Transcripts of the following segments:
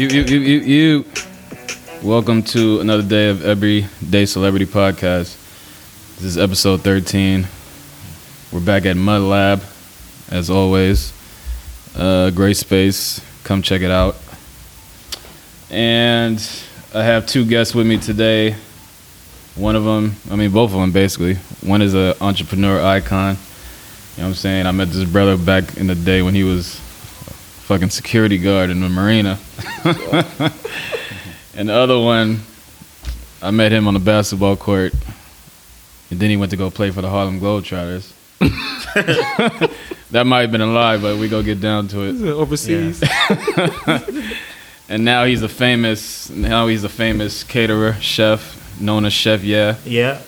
You, you, you, you, you. Welcome to another day of Everyday Celebrity Podcast. This is episode 13. We're back at Mud Lab, as always. Uh, great space. Come check it out. And I have two guests with me today. One of them, I mean, both of them basically. One is an entrepreneur icon. You know what I'm saying? I met this brother back in the day when he was fucking security guard in the marina. and the other one, I met him on the basketball court, and then he went to go play for the Harlem Globetrotters. that might have been a lie, but we go get down to it. Overseas. And now he's a famous, now he's a famous caterer, chef, known as Chef Yeah. Yeah.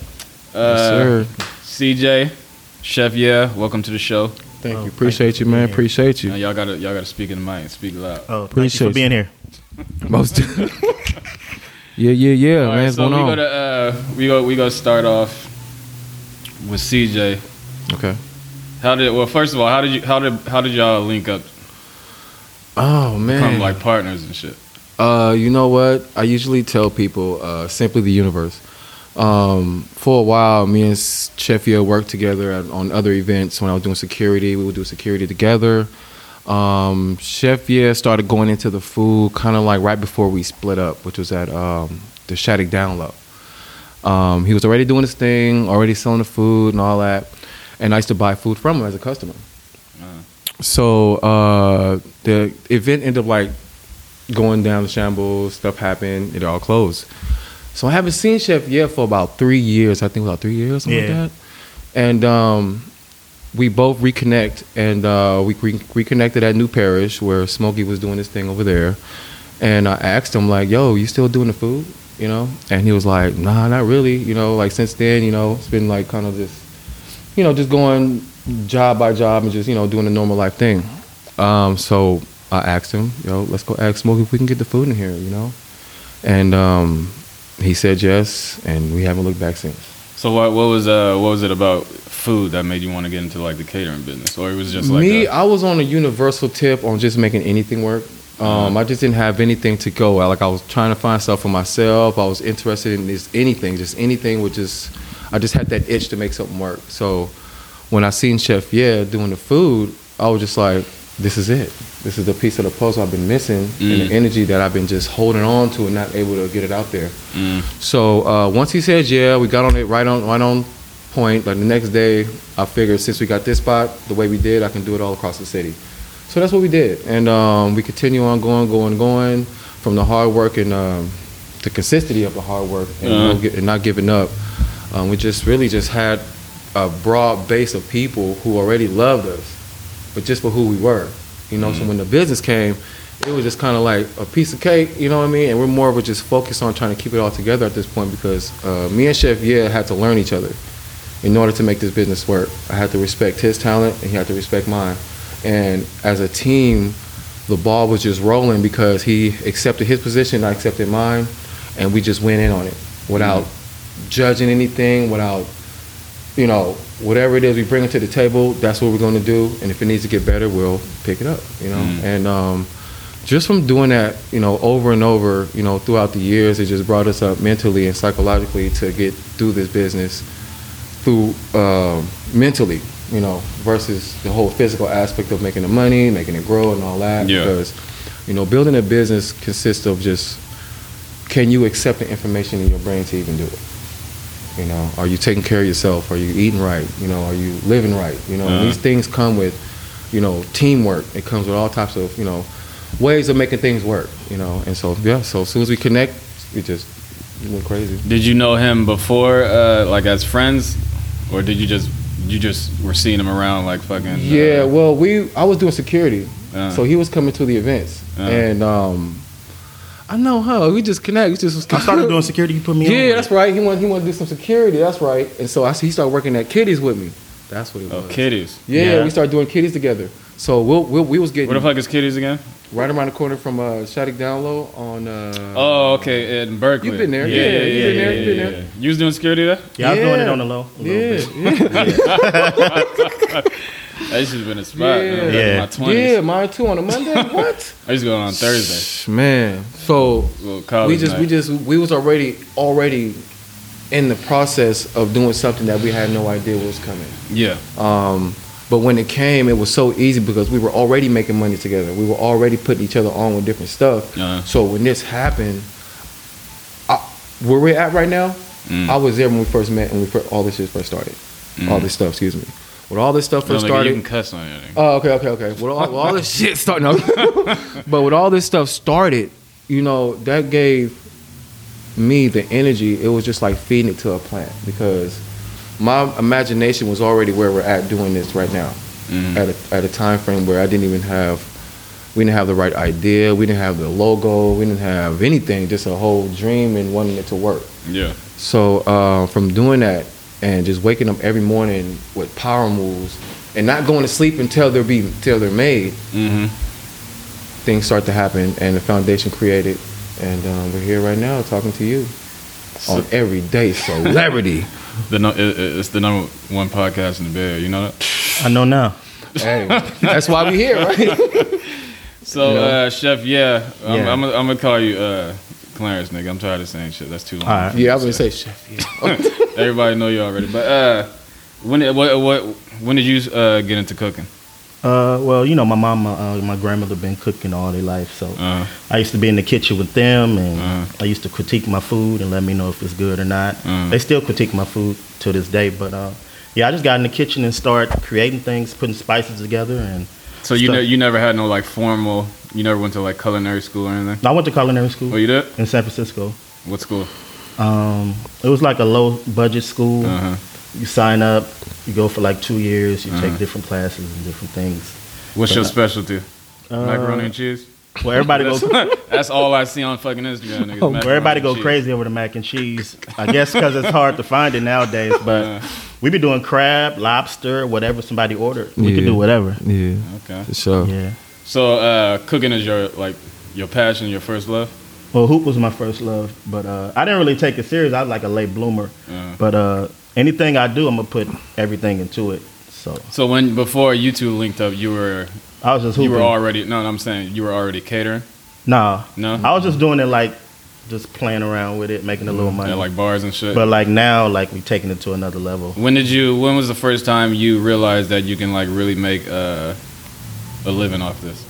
Uh, sir. CJ, Chef Yeah, welcome to the show. Thank Oh, you. Appreciate thank you, you man. being here. Appreciate Now you. y'all gotta, y'all gotta speak in the mic, speak loud. Oh, Appreciate you you. for being here. Most. yeah, yeah, yeah, All man. right, so going we on? gotta, uh, we go, we gonna start off with CJ. okay. How did, well, first of all, how did you, how did, how did y'all link up, Oh man, become man. like partners and shit? Uh, you know what? I usually tell people uh, simply the universe. Um, for a while, me and Chef Yeah worked together at, on other events. When I was doing security, we would do security together. Um, Chef Yeah started going into the food kind of like right before we split up, which was at um, the Shattuck Down Low. Um, he was already doing his thing, already selling the food and all that, and I used to buy food from him as a customer. So uh, the event ended up like going down the shambles, stuff happened, it all closed. So I haven't seen Chef Yeah for about three years. I think about three years, something Yeah. like that. And um, we both reconnect, and uh, we re- reconnected at New Parish where Smokey was doing this thing over there. And I asked him like, "Yo, you still doing the food?" You know, and he was like, "Nah, not really." You know, like since then, you know, it's been like kind of just, you know, just going job by job and just you know doing the normal life thing. Um, so I asked him, "Yo, let's go ask Smokey if we can get the food in here," you know, and um, he said yes, and we haven't looked back since. So what, what was, uh, what was it about food that made you want to get into like the catering business, or it was just like Me, a- I was on a universal tip on just making anything work. Um, I just didn't have anything to go. I, like I was trying to find stuff for myself. I was interested in this anything, just anything would just. I just had that itch to make something work. So when I seen Chef Yeah doing the food, I was just like, this is it. This is the piece of the puzzle I've been missing, and Mm. the energy that I've been just holding on to and not able to get it out there. Mm. So uh, once he said yeah, we got on it right on right on point. Like the next day, I figured since we got this spot the way we did, I can do it all across the city. So that's what we did, and um, we continue on going, going, going from the hard work and um, the consistency of the hard work and, Uh-huh. no and not giving up. Um, we just really just had a broad base of people who already loved us, but just for who we were. You know, so when the business came, it was just kind of like a piece of cake, you know what I mean? And we're more of a just focused on trying to keep it all together at this point because uh, me and Chef Yeah had to learn each other in order to make this business work. I had to respect his talent and he had to respect mine. And as a team, the ball was just rolling because he accepted his position, I accepted mine, and we just went in on it without judging anything, without, you know, whatever it is we bring it to the table, that's what we're going to do. And if it needs to get better, we'll pick it up, you know? Mm. And um, just from doing that, you know, over and over, you know, throughout the years, it just brought us up mentally and psychologically to get through this business through um, mentally, you know, versus the whole physical aspect of making the money, making it grow, and all that. Yeah. Because, you know, building a business consists of just can you accept the information in your brain to even do it? You know, are you taking care of yourself? Are you eating right? You know, are you living right? You know, Uh-huh. these things come with, you know, teamwork. It comes with all types of, you know, ways of making things work. You know, and so yeah. So as soon as we connect, we just went crazy. Did you know him before, uh, like as friends, or did you just you just were seeing him around like fucking. Yeah, Uh, well, we I was doing security, uh, so he was coming to the events, Uh. and um, I know how we just connect. We just I started doing security. You put me on. Yeah, that's right. He wanted he wanted to do some security. That's right. And so I he started working at Kitties with me. That's what it was. oh, kitties. Yeah, Yeah. we started doing Kitties together. So we'll, we'll we was getting Where the fuck is kitties again? right around the corner from uh, Shattuck Down Low on. Uh, Oh, okay, in Berkeley. You've been there, yeah, you've been there, you've been there. You was doing security there? Yeah, I was doing it on the low. a little yeah, yeah, used to been a spot. man, back in Yeah. my 20s. yeah. Mine too on a Monday. what? I used to go on Thursday. Man, so we just we just we was already already in the process of doing something that we had no idea was coming. Yeah. Um, but when it came, it was so easy because we were already making money together. We were already putting each other on with different stuff. Uh, So when this happened, I, where we're at right now, mm. I was there when we first met and we all this shit first started. All Mm. this stuff, excuse me. When all this stuff No, first nigga, started, You can cuss on anything. Oh, okay, okay, okay. With all, all this shit starting up, but with all this stuff started, you know, that gave me the energy. It was just like feeding it to a plant because my imagination was already where we're at doing this right now. Mhm. At a, at a time frame where I didn't even have, we didn't have the right idea. We didn't have the logo. We didn't have anything. Just a whole dream and wanting it to work. Yeah. So uh, from doing that and just waking up every morning with power moves and not going to sleep until they're be until they're made, Mm-hmm. things start to happen and the foundation created. And um, we're here right now talking to you on everyday celebrity. The no, it, it- it's the number one podcast in the Bay. You know that? I know now. hey, that's why we're here, right? So, You know? uh, Chef, yeah, I'm, I'm, I'm gonna call you uh, Clarence, nigga. I'm tired of saying shit. That's too long. All right. yeah, I was gonna say chef. Everybody know you already. But uh, when did, what, what when did you uh, get into cooking? Uh, well, you know, my mom, uh, my grandmother been cooking all their life, so Uh, I used to be in the kitchen with them, and Uh-huh. I used to critique my food and let me know if it's good or not. Uh-huh. They still critique my food to this day, but uh, yeah, I just got in the kitchen and started creating things, putting spices together, and so you Stuff. ne- you never had no like formal. You never went to like culinary school or anything. I went to culinary school Oh, you did? in San Francisco. What school? Um, it was like a low budget school. Uh huh. You sign up, you go for like two years, you Uh-huh. take different classes and different things. What's But your I- specialty? Uh, Macaroni and cheese. Well, everybody goes. That's, that's all I see on fucking Instagram. Niggas, Where macaroni everybody go cheese. crazy over the mac and cheese. I guess because it's hard to find it nowadays. But Uh, we be doing crab, lobster, whatever somebody ordered. We could Yeah. do whatever. Yeah, okay. for sure. Yeah. So uh, cooking is your like your passion, your first love. Well, hoop was my first love, but uh, I didn't really take it serious. I was like a late bloomer. Uh, But uh, anything I do, I'm gonna put everything into it. So so when before you two linked up, you were I was just you were already no, no, I'm saying you were already catering. nah, No, I was just doing it like just playing around with it, making a little money. at like bars and shit. but like now, like we taking it to another level. when did you? When was the first time you realized that you can like really make uh, a living off this?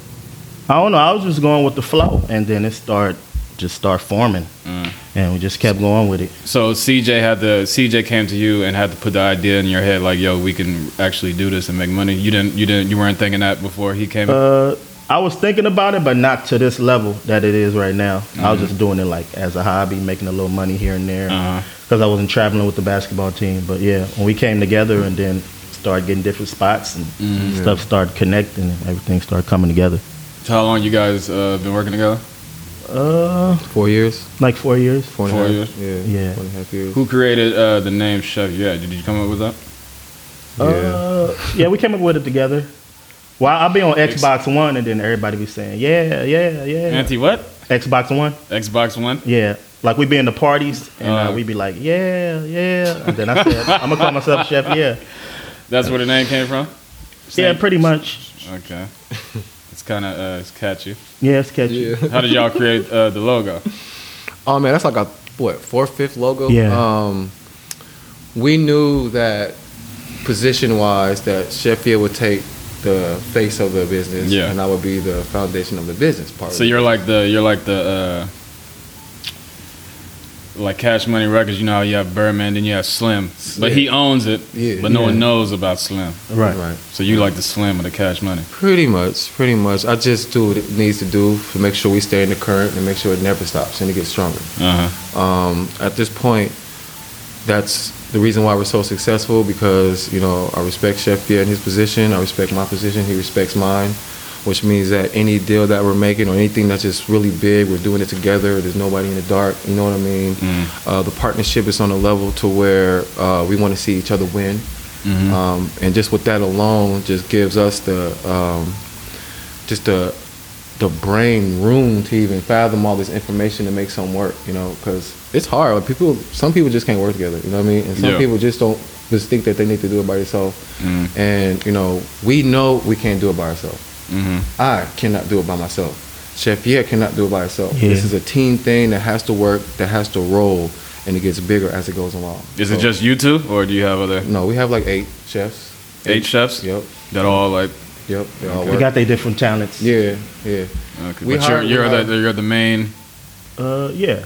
I don't know. I was just going with the flow, and then it started just start forming, Uh, and we just kept going with it. so CJ had the CJ came to you and had to put the idea in your head like, yo, we can actually do this and make money. You didn't. You didn't. You weren't thinking that before he came. Uh, I was thinking about it, but not to this level that it is right now. I was just doing it like as a hobby, making a little money here and there, Uh-huh. because I wasn't traveling with the basketball team. But yeah, when we came together and then started getting different spots and Mhm. stuff started connecting, and everything started coming together. So how long you guys uh, been working together? Uh, Four years, like four years. four and a Four half. years? Yeah, Yeah. four and a half years. Who created uh, the name Chef Yeah? Did you come up with that? Yeah. Uh, yeah, we came up with it together. Well, I'll be on Xbox One, and then everybody be saying, "Yeah, yeah, yeah." Anti what? Xbox One. Xbox One. Yeah, like we be in the parties, and uh, Uh. we be like, "Yeah, yeah," and then I said, "I'm gonna call myself Chef." Yeah, That's where the name came from. yeah, pretty much. Okay. It's kind of uh, it's catchy. Yeah, it's catchy. Yeah. How did y'all create uh, the logo? Oh man, that's like a what fourth, fifth logo. Yeah. Um, we knew that position wise that Chef Yeah would take the face of the business, Yeah. and I would be the foundation of the business part. So you're like the you're like the uh, like Cash Money Records. You know how you have Birdman, then you have Slim, but he owns it, Yeah. but no Yeah. one knows about Slim. Right. right. So you like the Slim of the Cash Money. Pretty much, pretty much. I just do what it needs to do to make sure we stay in the current and make sure it never stops and it gets stronger. Uh huh. Um, at this point, that's the reason why we're so successful because you know I respect Chef Yeah in his position. I respect my position. He respects mine, which means that any deal that we're making or anything that's just really big, we're doing it together. There's nobody in the dark. You know what I mean? Uh, the partnership is on a level to where uh, we want to see each other win, um, and just with that alone, just gives us the um, just the the brain room to even fathom all this information to make something work, you know, because it's hard. Like people, some people just can't work together. You know what I mean? And some Yeah. people just don't just think that they need to do it by themselves. And you know, we know we can't do it by ourselves. I cannot do it by myself. Chef Yeah cannot do it by himself. Yeah. This is a team thing that has to work, that has to roll, and it gets bigger as it goes along. Is it just you two, or do you have other No, we have like eight chefs. eight chefs Yep. that all like? Yep. They all They got their different talents. yeah. Yeah. Okay, We but hire- you're you're hire- the you're the main. Uh, yeah.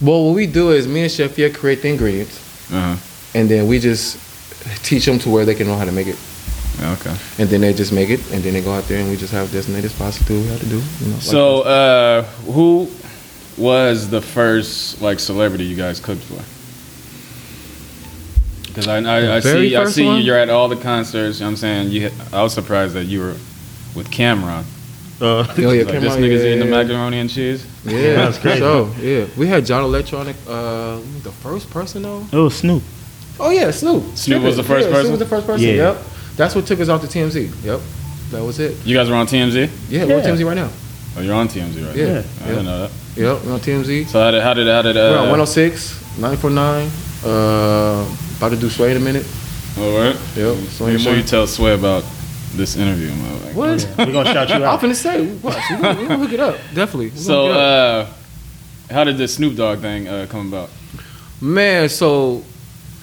Well, what we do is me and Chef Yeah create the ingredients. Uh-huh. and then we just teach them to where they can know how to make it, Yeah, Okay. and then they just make it, and then they go out there and we just have designated spots to do what we have to do. You know, like So, uh, who was the first like celebrity you guys cooked for? Because I, I, I see I see one? you're at all the concerts. You know what I'm saying you. I was surprised that you were with Cameron. Uh. Oh, yeah, Like, come this on, nigga's yeah, eating the macaroni and cheese. Yeah, That's crazy. So, yeah, we had John Electronic, uh, the first person though. it was Snoop. Oh yeah, Snoop. Snoop was the first yeah, person? Snoop was the first person. Yeah. Yep. That's what took us off to TMZ. Yep. That was it. You guys were on TMZ. Yeah, we're on Yeah. TMZ right now. Oh, you're on TMZ right Yeah. now. Yeah. I didn't know that. Yep, we're on TMZ. So how did how did how did we're on uh? 106, 949. Uh, about to do Sway in a minute. all right. Yep. So in Make the sure you tell Sway about this interview. man. Like, What? We're gonna shout you out. I'm out. finna say, watch, we gonna, we gonna hook it up. Definitely. We gonna So hook it up. uh, how did this Snoop Dogg thing uh, come about? Man, so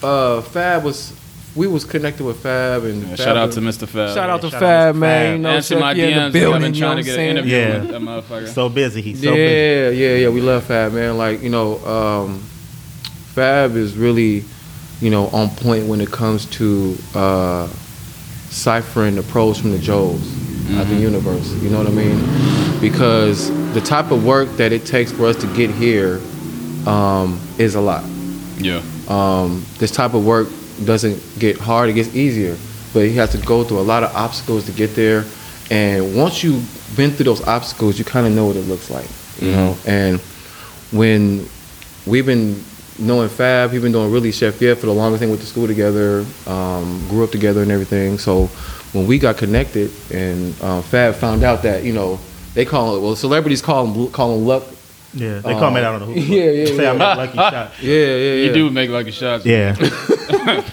uh, Fab was we was connected with Fab and Yeah, Fab shout out to Mr. Fab. shout out to shout out Fab, to man. Fab. You know, Answer Chef my Pierre in the DMs. I've building, been you know trying to get I'm an interview Yeah. with that motherfucker. So busy. He's so busy. Yeah, yeah, yeah. We love Fab, man. Like you know, um, Fab is really, you know, on point when it comes to uh, ciphering the pros from the Joes of the universe. You know what I mean? Because the type of work that it takes for us to get here um, is a lot. Yeah. um, this type of work doesn't get hard; it gets easier. But you have to go through a lot of obstacles to get there. And once you've been through those obstacles, you kind of know what it looks like, you know. And when we've been knowing Fab, we've been doing really Chef Yeah for the longest thing with the school together, um, grew up together and everything. So when we got connected, and um, Fab found out that you know they call it well, celebrities call him call him luck. Yeah, they call me that on the hoop. Yeah, yeah, Say yeah. I'm a lucky shot. Yeah, yeah, yeah. You do make lucky shots. Yeah.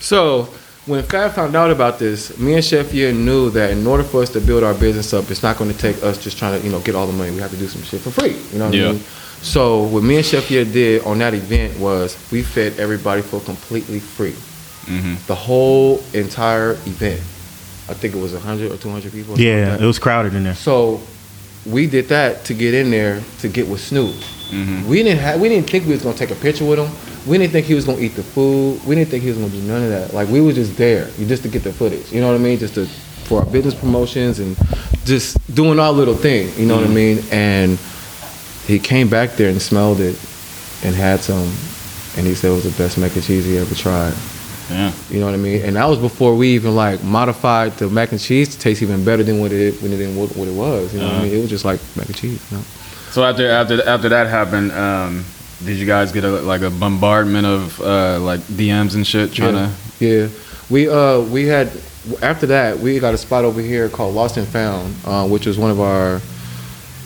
So when Fab found out about this, me and Chef Yeah knew that in order for us to build our business up, it's not going to take us just trying to you know get all the money. We have to do some shit for free. You know what Yeah. I mean? So what me and Chef Yeah did on that event was we fed everybody for completely free. Mm-hmm. The whole entire event. I think it was 100 or 200 people. Yeah, like it was crowded in there. So we did that to get in there to get with Snoop. Mm-hmm. We didn't have, we didn't think we was gonna take a picture with him. We didn't think he was gonna eat the food. We didn't think he was gonna do none of that. Like we were just there, just to get the footage. You know what I mean? Just to for our business promotions and just doing our little thing. You know what I mean? And he came back there and smelled it and had some, and he said it was the best mac and cheese he ever tried. Yeah. You know what I mean? And that was before we even like modified the mac and cheese to taste even better than what it when it than what, what it was. You know what I Uh-huh. mean? It was just like mac and cheese. You know? So after after after that happened, um, did you guys get a, like a bombardment of uh, like DMs and shit trying yeah. to? Yeah. We uh we had after that we got a spot over here called Lost and Found, uh, which was one of our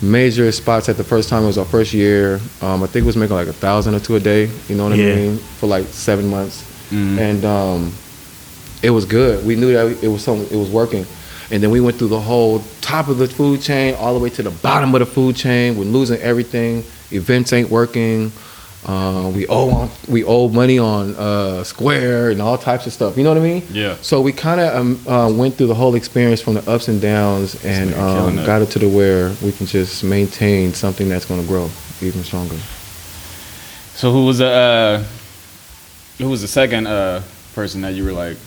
major spots at the first time. It was our first year. Um, I think it was making like a thousand or two a day. You know what Yeah. I mean? For like seven months, Mhm. and um, it was good. We knew that it was something. It was working. And then we went through the whole top of the food chain, all the way to the bottom of the food chain. We're losing everything. Events ain't working. Uh, we owe on, we owe money on uh, Square and all types of stuff. You know what I mean? Yeah. So we kind of um, uh, went through the whole experience from the ups and downs, and um, it. got it to the where we can just maintain something that's going to grow even stronger. So who was the uh, who was the second uh, person that you were like?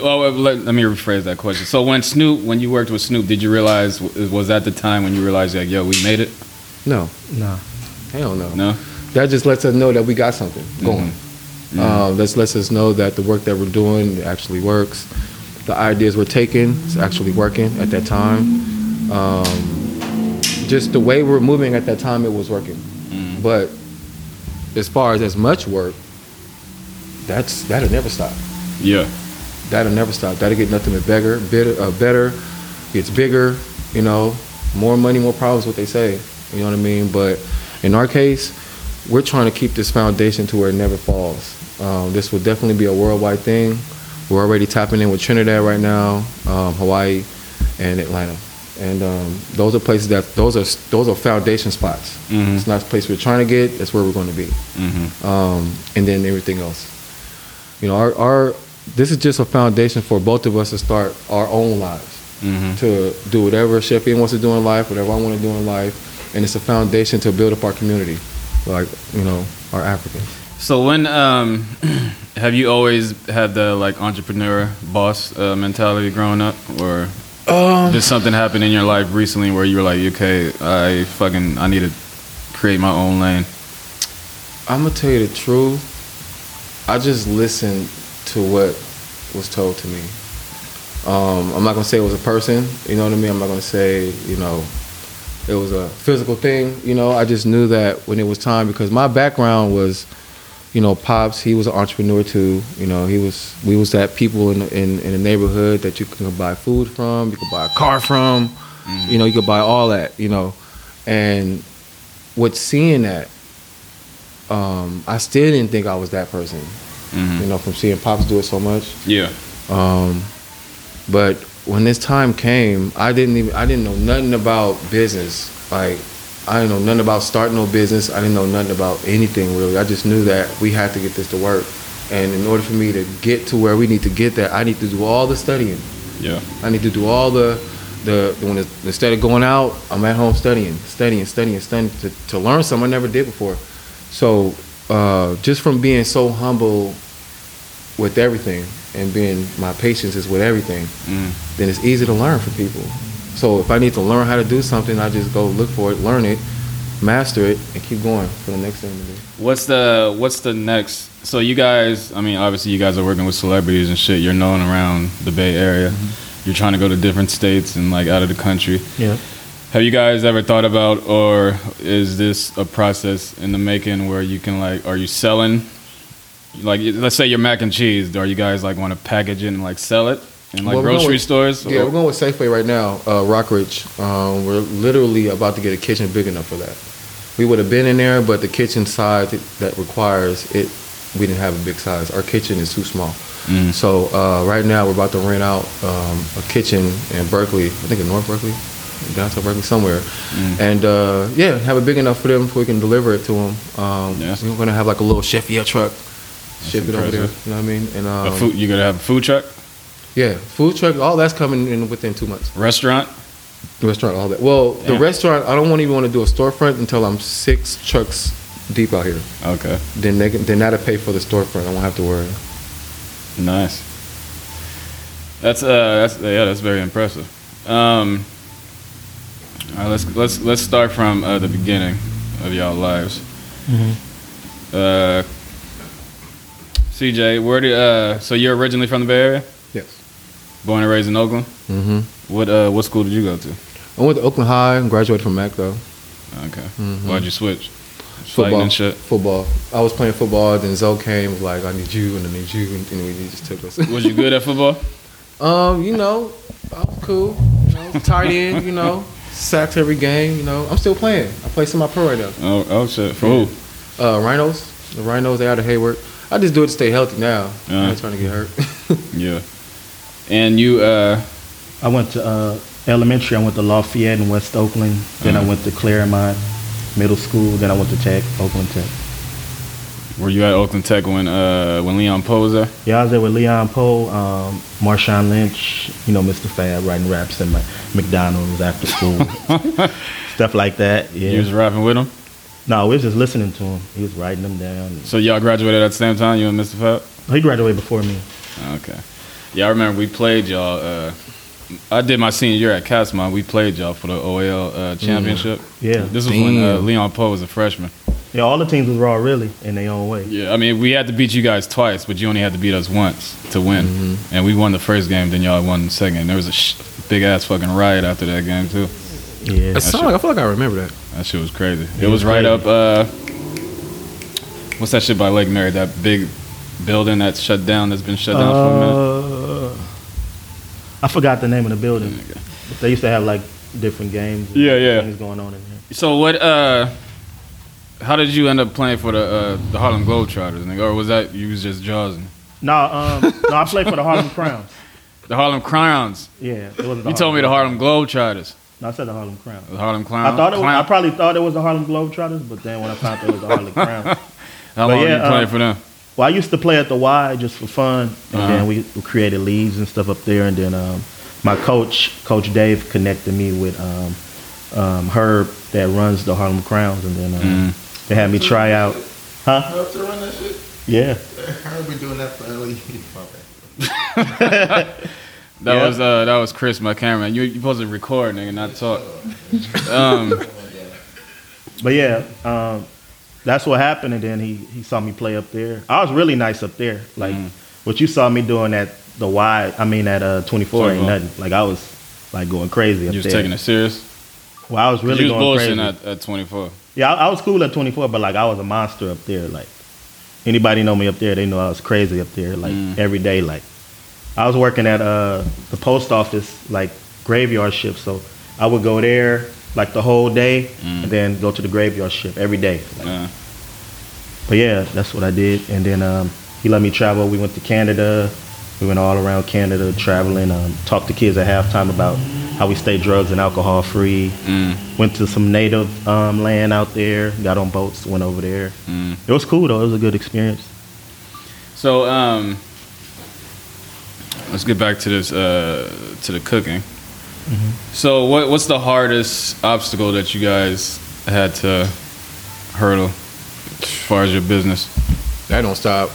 Oh, well, let, let me rephrase that question. So when Snoop, when you worked with Snoop, did you realize was that the time when you realized like, yo, we made it? No, Nah. hell no. No. That just lets us know that we got something going. Um, this lets us know that the work that we're doing actually works. The ideas we're taking is actually working at that time. Um, just the way we're moving at that time, it was working. But as far as as much work, that's that'll never stop. Yeah. That'll never stop. That'll get nothing but bigger, better, uh, better. Gets bigger. You know, more money, more problems. What they say. You know what I mean? But in our case, we're trying to keep this foundation to where it never falls. Um, this will definitely be a worldwide thing. We're already tapping in with Trinidad right now, um, Hawaii, and Atlanta. And um, those are places that those are those are foundation spots. Mhm. It's not a place we're trying to get. That's where we're going to be Mm-hmm. um, and then everything else. You know, our, our this is just a foundation for both of us to start our own lives, Mm-hmm. to do whatever Chef wants to do in life, whatever I want to do in life, and it's a foundation to build up our community, like you know, our Africans. So when um, have you always had the like entrepreneur boss uh, mentality growing up, or Um, did something happen in your life recently where you were like, okay, I fucking I need to create my own lane? I'm gonna tell you the truth. I just listened to what was told to me. Um, I'm not gonna say it was a person. You know what I mean? I'm not gonna say you know it was a physical thing. You know, I just knew that when it was time because my background was, you know, pops. He was an entrepreneur too. You know, he was. We was that people in in, in the neighborhood that you could buy food from. You could buy a car from. You know, you could buy all that. You know, and with seeing that, um, I still didn't think I was that person. Mm-hmm. You know, from seeing pops do it so much. Yeah. Um, but when this time came, I didn't even I didn't know nothing about business. Like I didn't know nothing about starting no business. I didn't know nothing about anything really. I just knew that we had to get this to work. And in order for me to get to where we need to get there, I need to do all the studying. Yeah. I need to do all the the when it, instead of going out, I'm at home studying, studying, studying, studying to, to learn something I never did before. So uh, just from being so humble with everything and being my patience is with everything, Mm. then it's easy to learn for people. So if I need to learn how to do something, I just go look for it, learn it, master it, and keep going for the next thing to do. What's the What's the next? So you guys, I mean, obviously you guys are working with celebrities and shit. You're known around the Bay Area. You're trying to go to different states and like out of the country. Yeah. Have you guys ever thought about, or is this a process in the making where you can like, are you selling? Like, let's say your mac and cheese. Are you guys like want to package it and like sell it in like Well, grocery with- stores? Yeah, Or- we're going with Safeway right now, uh, Rockridge. Um, we're literally about to get a kitchen big enough for that. We would have been in there, but the kitchen size that- requires it, we didn't have a big size. Our kitchen is too small. Mm. So uh, right now we're about to rent out um, a kitchen in Berkeley, I think in North Berkeley, downtown Berkeley, somewhere. Mm. And uh, yeah, have it big enough for them so we can deliver it to them. Um, Yeah. We're gonna have like a little Yale truck, ship it over there. You know what I mean? And um, a food, you gonna have a food truck, yeah, food truck, all that's coming in within two months. restaurant. Restaurant, all that. Well, the restaurant, I don't want even want to do a storefront until I'm six trucks deep out here. Okay, Then they can, then that'll pay for the storefront. I won't have to worry. nice. That's uh, that's yeah, that's very impressive. Um, all right, let's let's let's start from uh, the beginning of y'all lives. Uh, CJ, where did uh, so you're originally from the Bay Area? Yes. Born and raised in Oakland. Mm-hmm. What uh, what school did you go to? I went to Oakland High and graduated from Mac though. Okay, Mhm. why'd you switch? Football. and shit. Football. I was playing football. Then Zoe came was like, I need you and I need you, and anyway, he just took us. Was you good at football? um, you know, I was cool. You know, tight end. You know, sacks every game. You know, I'm still playing. I play semi-pro right now. Oh, oh shit. For who? Uh, Rhinos. The Rhinos. They out of Hayward. I just do it to stay healthy now. Uh. I ain't trying to get hurt. Yeah. And you uh, I went to uh, elementary. I went to Lafayette in West Oakland. Then I Uh-huh. went to Claremont Middle School. Then I went to Tech, Oakland Tech. Were you at Oakland Tech when uh when Leon Powe was there? Yeah, I was there with Leon Powe, um, Marshawn Lynch, you know, Mr. Fab, writing raps in my McDonald's after school, stuff like that. Yeah. You was rapping with him. no, we was just listening to him. He was writing them down. So y'all graduated at the same time, you and Mr. Fab? He graduated before me. Okay. Yeah, I remember we played y'all. Uh, I did my senior year at Castlemont. We played y'all for the OAL uh, championship. Yeah. This was when uh, Leon Poe was a freshman. Yeah, Yeah, all the teams was raw really in their own way. Yeah, I mean, we had to beat you guys twice, but you only had to beat us once to win. Mm-hmm. And we won the first game, then y'all won the second. There was a sh- big ass fucking riot after that game too. Yeah. It sound like, I feel like I remember that. That shit was crazy. It, It was was right crazy. up. uh What's that shit by Lake Merritt? That big building that's shut down. That's been shut down for a minute. Uh, I forgot the name of the building. But they used to have like different games. Yeah, yeah. Things going on in there. So what? uh How did you end up playing for the uh the Harlem Globetrotters, nigga? Or was that you was just jazzing? No, um, no, I played for the Harlem Crowns. The Harlem Crowns. Yeah, it was. You told me the Harlem Globetrotters. No, I said the Harlem Crowns. The Harlem Clowns. I thought it was, I probably thought it was the Harlem Globetrotters, but then when I found out it was the Harlem Crowns. How but long yeah, you playing uh, for them? Well, I used to play at the Y just for fun, and Uh-huh. then we, we created leagues and stuff up there. And then um, my coach, Coach Dave, connected me with um, um, Herb that runs the Harlem Crowns, and then um, Mm. They had me try out. Huh? You have to run that shit? Yeah. I've been doing that for LA. My. That Yeah. was uh, that was Chris, my cameraman. You you supposed to record, nigga, not talk. Um, But yeah, um, that's what happened. And then he, he saw me play up there. I was really nice up there. Like Mm. what you saw me doing at the Y, I mean at uh, 24 ain't 24. nothing. Like I was like going crazy up you was there. taking it serious. well, I was really you was going crazy. at, at 24. Yeah, I, I was cool at 24, but like I was a monster up there. Like anybody know me up there, they know I was crazy up there. Like Mm. every day, like I was working at uh, the post office, like graveyard shift. So I would go there like the whole day, Mm. and then go to the graveyard shift every day. Uh, But yeah, that's what I did. And then um, he let me travel. We went to Canada. We went all around Canada traveling. Um, talked to kids at halftime about how we stay drugs and alcohol free. mm, Went to some native um, land out there. Got on boats. Went over there. mm. It was cool though. It was a good experience. So um, let's get back to this uh, to the cooking. So what what's the hardest obstacle that you guys had to hurdle as far as your business? That don't stop.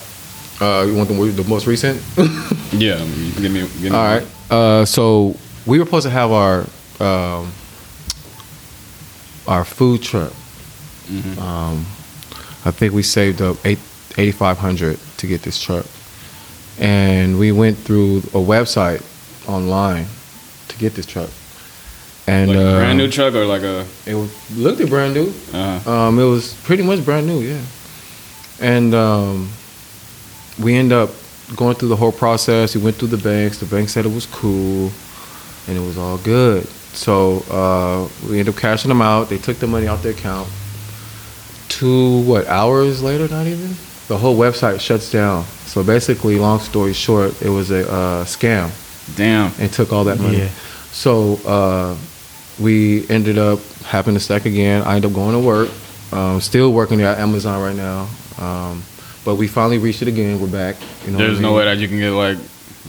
Uh, you want the, the most recent? Yeah, give me give me. All right. Uh, so we were supposed to have our um, our food truck. Mhm. Um, I think we saved up eight eighty five hundred to get this truck, and we went through a website online to get this truck. And Like a uh, brand new truck or like a It was, looked it brand new. uh, Um, it was pretty much brand new, yeah. And um, we end up going through the whole process. We went through the banks. The bank said it was cool, and it was all good. So uh, we ended up cashing them out. They took the money out their account. Two what hours later? Not even. The whole website shuts down. So basically, long story short, it was a uh, scam damn. and took all that money. Yeah. So uh, we ended up having to stack again. I ended up going to work. Um, still working at Amazon right now. Um, but we finally reached it again. We're back. You know There's I no mean? way that you can get like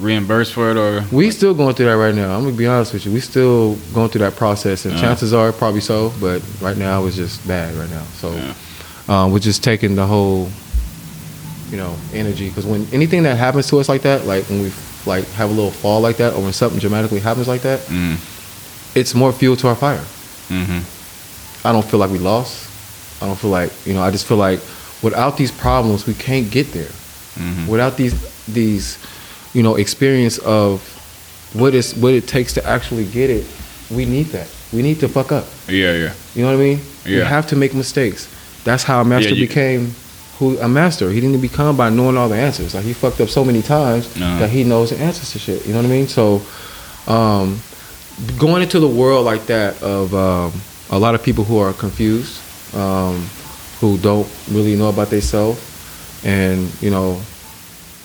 reimbursed for it or We still going through that right now. I'm gonna be honest with you. We still going through that process, and Yeah. chances are probably so. But right now it's just bad right now. So Yeah. um, we're just taking the whole, you know, energy because when anything that happens to us like that, like when we like have a little fall like that, or when something dramatically happens like that, Mm, it's more fuel to our fire. hmm I don't feel like we lost. I don't feel like you know. I just feel like without these problems, we can't get there. hmm Without these these you know experience of what is what it takes to actually get it, we need that. We need to fuck up. Yeah, yeah. You know what I mean? Yeah. have to make mistakes. That's how a master Yeah, you- became who a master. He didn't become by knowing all the answers. Like he fucked up so many times Uh-huh. that he knows the answers to shit. You know what I mean? So um, going into the world like that of um, a lot of people who are confused, um, who don't really know about themselves, and you know,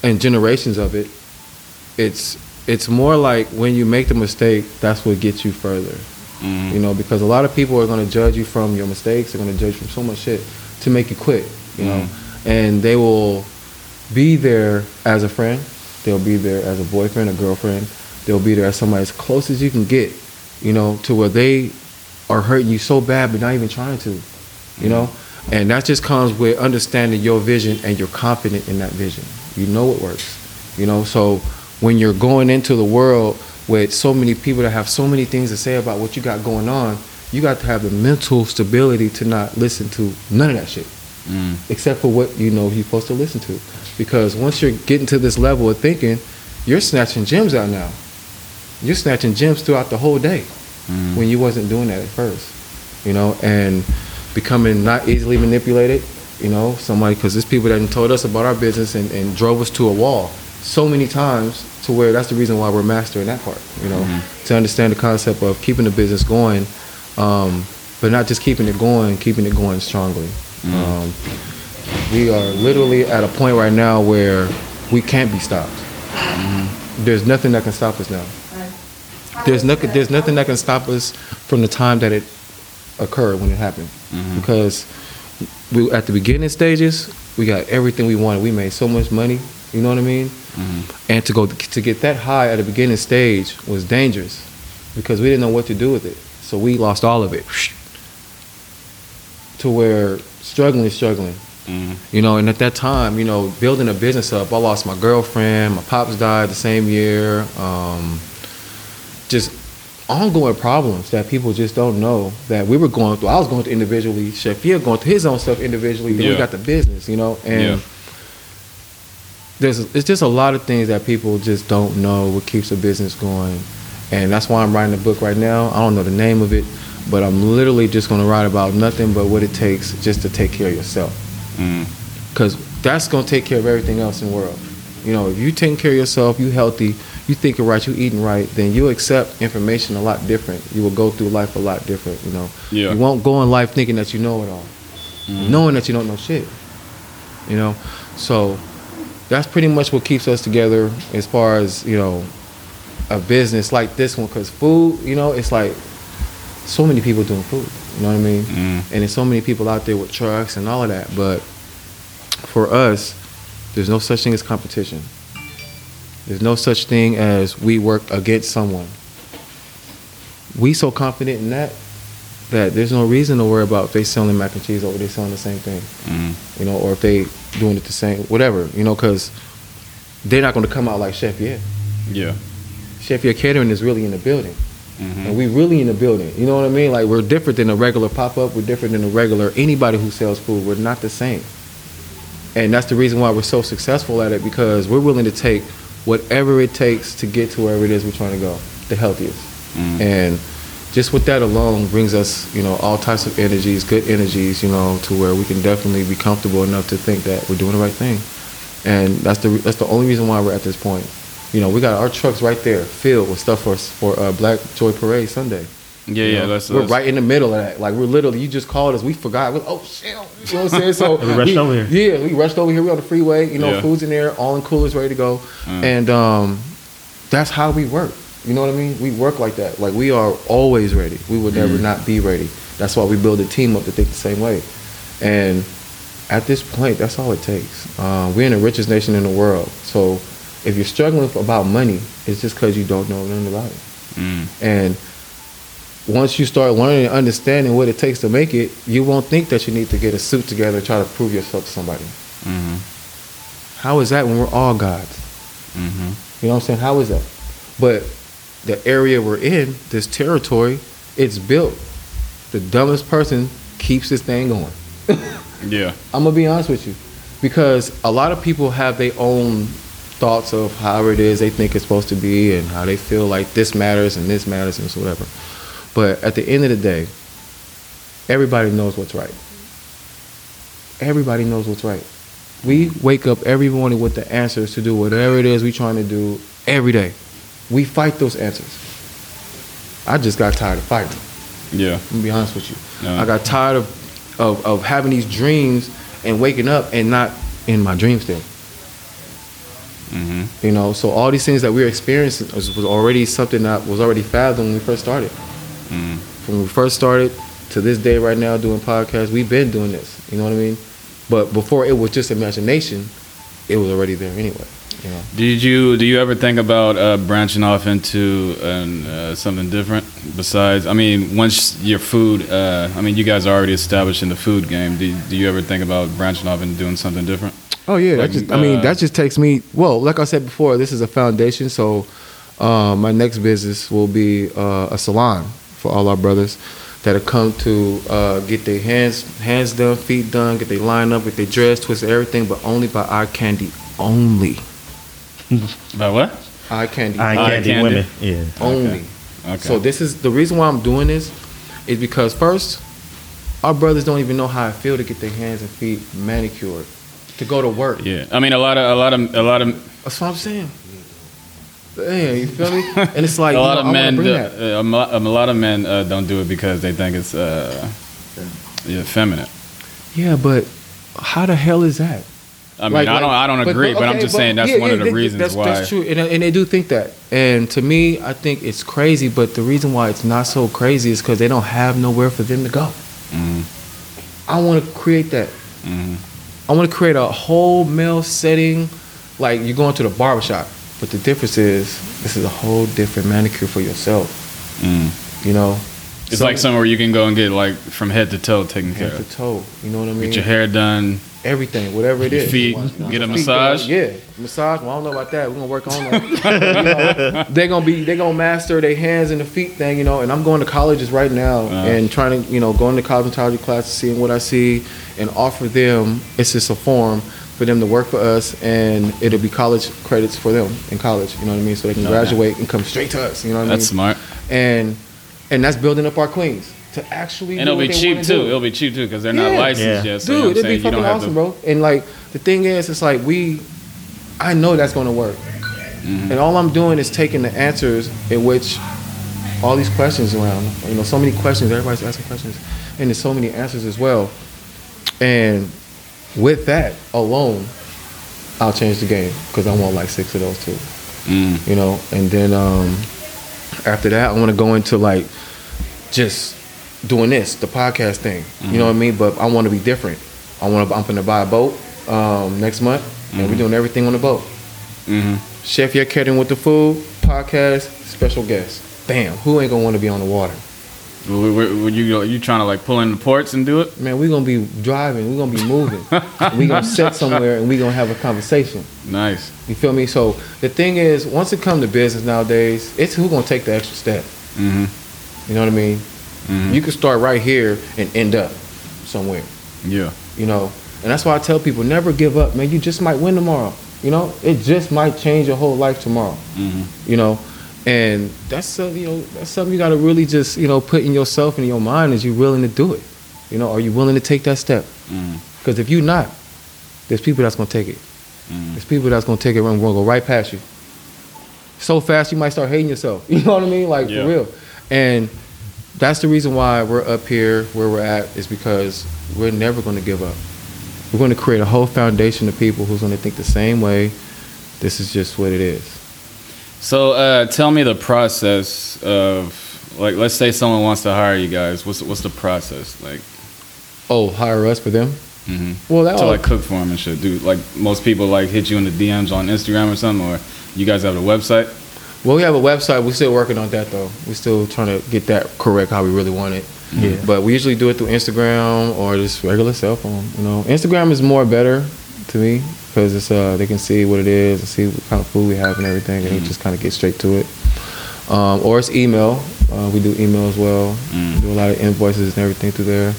and generations of it, it's it's more like when you make the mistake, that's what gets you further. Mhm. You know, because a lot of people are going to judge you from your mistakes. They're going to judge you from so much shit to make you quit. You know, and they will be there as a friend. They'll be there as a boyfriend, a girlfriend. They'll be there as somebody as close as you can get. You know, to where they are hurting you so bad, but not even trying to. You know, and that just comes with understanding your vision and you're confident in that vision. You know it works. You know, so when you're going into the world with so many people that have so many things to say about what you got going on, you got to have the mental stability to not listen to none of that shit. Mm. except for what you know you're supposed to listen to. Because once you're getting to this level of thinking, you're snatching gems out now. You're snatching gems throughout the whole day mm. when you wasn't doing that at first, you know, and becoming not easily manipulated, you know, somebody, because there's people that told us about our business and, and drove us to a wall so many times to where that's the reason why we're mastering that part, you know, to understand the concept of keeping the business going, um, but not just keeping it going, keeping it going strongly. Um, we are literally at a point right now where we can't be stopped. There's nothing that can stop us now. There's nothing. There's nothing that can stop us from the time that it occurred when it happened, mm-hmm. because we at the beginning stages we got everything we wanted. We made so much money. You know what I mean? Mm-hmm. And to go to get that high at the beginning stage was dangerous because we didn't know what to do with it. So we lost all of it. To where struggling, struggling. Mm-hmm. You know, and at that time, you know, building a business up, I lost my girlfriend, my pops died the same year. Um, just ongoing problems that people just don't know that we were going through. I was going through individually. Chef Yeah going through his own stuff individually. Then we got the business, you know, and Yeah. there's it's just a lot of things that people just don't know what keeps a business going, and that's why I'm writing a book right now. I don't know the name of it, but I'm literally just going to write about nothing but what it takes just to take care of yourself Mm. because that's gonna take care of everything else in the world. You know, if you take care of yourself, you healthy, you thinking right, you eating right, then you accept information a lot different. You will go through life a lot different. You know, Yeah. you won't go in life thinking that you know it all, knowing that you don't know shit. You know, so that's pretty much what keeps us together as far as you know a business like this one. Because food, you know, it's like so many people doing food. You know what I mean? Mm. And there's so many people out there with trucks and all of that. But for us, there's no such thing as competition. There's no such thing as we work against someone. We so confident in that that there's no reason to worry about if they selling mac and cheese or they selling the same thing, Mm. you know, or if they doing it the same, whatever, you know, because they're not going to come out like Chef Yeah. Yeah. Chef Yeah Catering is really in the building. Mhm. And we really in the building. You know what I mean? Like we're different than a regular pop up. We're different than a regular anybody who sells food. We're not the same. And that's the reason why we're so successful at it because we're willing to take whatever it takes to get to wherever it is we're trying to go, the healthiest. Mm. And just with that alone brings us, you know, all types of energies, good energies, you know, to where we can definitely be comfortable enough to think that we're doing the right thing. And that's the that's the only reason why we're at this point. You know, we got our trucks right there filled with stuff for for uh, Black Joy Parade Sunday. Yeah, You yeah. know, That's, we're that's- right in the middle of that. Like we're literally, you just called us. We forgot. We're, oh shit! You know what I'm saying? So We rushed over here. Yeah, we rushed over here. We on the freeway. You know, Yeah. food's in there, all in coolers, ready to go. Mm. And um, that's how we work. You know what I mean? We work like that. Like we are always ready. We would never not be ready. That's why we build a team up to think the same way. And at this point, that's all it takes. Uh, we're in the richest nation in the world. So if you're struggling about money, it's just because you don't know nothing about it. Mm. And once you start learning and understanding what it takes to make it, you won't think that you need to get a suit together and try to prove yourself to somebody. Mhm. How is that when we're all gods? Mhm. You know what I'm saying? How is that? But the area we're in, this territory, it's built. The dumbest person keeps this thing going. Yeah. I'm gonna be honest with you, because a lot of people have their own thoughts of how it is they think it's supposed to be and how they feel like this matters and this matters and so whatever. But at the end of the day, everybody knows what's right. Everybody knows what's right. We wake up every morning with the answers to do whatever it is we're trying to do every day. We fight those answers. I just got tired of fighting. Yeah. I'm gonna be honest with you. Yeah. I got tired of, of of having these dreams and waking up and not in my dream still. Mhm. You know, so all these things that we are experiencing was, was already something that was already fathomed when we first started. Mm. From when we first started to this day right now doing podcasts, we've been doing this. You know what I mean? But before it was just imagination, it was already there anyway. You know. Did you do you ever think about uh, branching off into an, uh, something different besides? I mean, once your food, uh, I mean, you guys are already established in the food game. Do, do you ever think about branching off and doing something different? Oh yeah, Like, that just, I mean uh, that just takes me. Well, like I said before, this is a foundation. So uh, my next business will be uh, a salon for all our brothers. that'll come to uh, get their hands hands done, feet done, get their line up, get their dress, twist everything, but only by eye candy only. About what? Eye candy Eye Eye candy candy. women. Yeah. only. Okay. So this is the reason why I'm doing this is because first, our brothers don't even know how it feel to get their hands and feet manicured, to go to work. yeah, I mean a lot of a lot of a lot of That's what I'm saying. Damn, you feel me? And it's like a you lot know, of men, do, uh, a, a, lot of men uh, don't do it because they think it's uh, yeah, feminine. Yeah, but how the hell is that? I mean, Like- I don't, I don't agree, but, I'm okay, just saying that's yeah, one yeah, of the they- reasons that's, why. That's true, and, and they do think that. And to me, I think it's crazy. But the reason why it's not so crazy is because they don't have nowhere for them to go. Mhm. I want to create that. Mhm. I want to create a whole male setting, like you're going to the barbershop. But the difference is, this is a whole different manicure for yourself. Mm. You know, It's like somewhere you can go and get like from head to toe taken care of. head to toe. You know what I mean? Get your hair done, everything, whatever it is. feet, get a massage. Yeah, massage. Well, I don't know about that. We're gonna work on that. You know, they're gonna be, they're gonna master their hands and the feet thing, you know. And I'm going to colleges right now Uh-huh. and trying to, you know, going to cosmetology classes, seeing what I see, and offer them. It's just a form for them to work for us, and it'll be college credits for them in college. You know what I mean? So they can Okay. graduate and come straight to us. You know what That's I mean? That's smart. And and that's building up our queens to actually. And do it'll what be they cheap wanna too. do. It'll be cheap too because they're not licensed Yeah. yet. So you know Dude, it'd be saying? You fucking awesome, to. bro. And like the thing is, it's like we, I know that's gonna work, Mm-hmm. and all I'm doing is taking the answers in which all these questions around. You know, so many questions. Everybody's asking questions, and there's so many answers as well. And with that alone, I'll change the game because I want like six of those too. Mm. You know, and then um, after that, I want to go into like just doing this, the podcast thing. You know what I mean? But I want to be different. I want to. I'm gonna buy a boat um, next month, and we're doing everything on the boat. hmm Chef Yeah Catering with the food podcast, special guest. Damn, who ain't gonna want to be on the water? Were you you trying to like pull in the ports and do it? Man, we're gonna be driving. We're gonna be moving. we're gonna sit somewhere and we're gonna have a conversation. Nice. You feel me? So the thing is, once it comes to business nowadays, it's who gonna take the extra step. hmm You know what I mean? Mhm. You can start right here and end up somewhere. Yeah. You know, and that's why I tell people never give up, man. You just might win tomorrow. You know, it just might change your whole life tomorrow. hmm You know, and that's uh, you know that's something you got to really just you know put in yourself and in your mind. Is you willing to do it? You know, are you willing to take that step? Mm. Because if you're not, there's people that's gonna take it. Mm. There's people that's gonna take it and gonna go right past you. So fast you might start hating yourself. You know what I mean? Like Yeah. for real. And that's the reason why we're up here where we're at is because we're never gonna give up. We're gonna create a whole foundation of people who's gonna think the same way. This is just what it is. So uh, tell me the process of like let's say someone wants to hire you guys. What's what's the process like? Oh, hire us for them? hmm Well, that to all, like cook for them and shit. Do like most people like hit you in the DMs on Instagram or something, or you guys have a website? well, we have a website. We're still working on that though. We're still trying to get that correct how we really want it. Yeah. But we usually do it through Instagram or just regular cell phone. You know, Instagram is more better to me because it's uh they can see what it is and see what kind of food we have and everything, and they just kind of get straight to it. Um, or it's email. Uh, we do email as well. Mm. We do a lot of invoices and everything through there.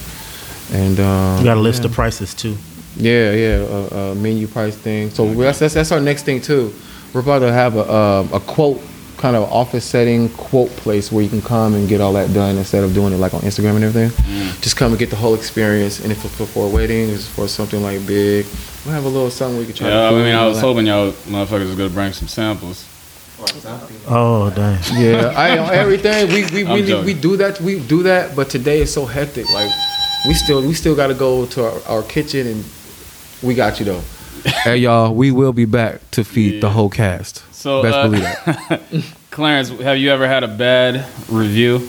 And um, You got a list yeah. of prices too. Yeah, yeah, a, a menu price thing. So that's, that's that's our next thing too. We're about to have a um, a quote kind of office setting quote place where you can come and get all that done instead of doing it like on Instagram and everything. Just come and get the whole experience. And if it's for, for a wedding, it's for something like big. We'll have a little something we can try. Yeah, I mean, I was and all hoping y'all motherfuckers was gonna bring some samples. Oh dang. that. Yeah, I everything we we I'm really joking. we do that we do that, but today is so hectic. Like we still we still got to go to our, our kitchen and we got you though. hey y'all, we will be back to feed the whole cast. So, Best uh, believe that. Clarence, have you ever had a bad review?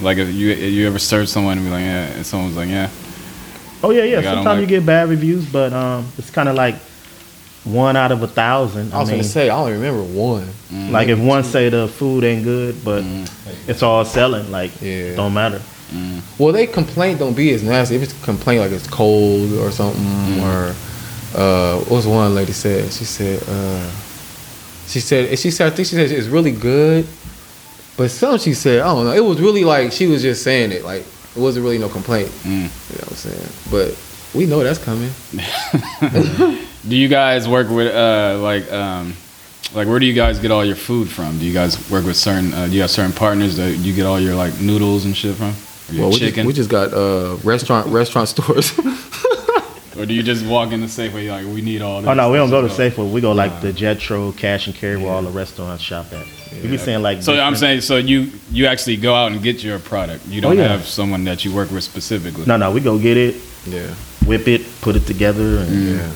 Like if you you ever served someone and be like, yeah, and someone's like, yeah, Oh yeah, yeah. Like, Sometimes like- you get bad reviews, but um, it's kind of like one out of a thousand. I was I mean, gonna say I only remember one. like if one say the food ain't good, but it's all selling, like Yeah. it don't matter. Well, they complaint don't be as nasty. If it's a complaint like it's cold or something, or uh, what was one lady said? She said, uh, she said, she said, I think she said it's really good, but some she said, I don't know. It was really like she was just saying it, like it wasn't really no complaint. Mm. You know what I'm saying? But we know that's coming. Do you guys work with uh, like um, like where do you guys get all your food from? Do you guys work with certain? Uh, do you have certain partners that you get all your like noodles and shit from? Or your Well, we just, we just got uh, restaurant restaurant stores. Or do you just walk in the Safeway like we need all this? Oh no, we don't go to Safeway. We go like the Jetro, Cash and Carry, where all the restaurants shop at. You be saying like. So I'm different- saying, so you you actually go out and get your product. You don't Oh, yeah. have someone that you work with specifically. No, no, we go get it, yeah, whip it, put it together, and yeah.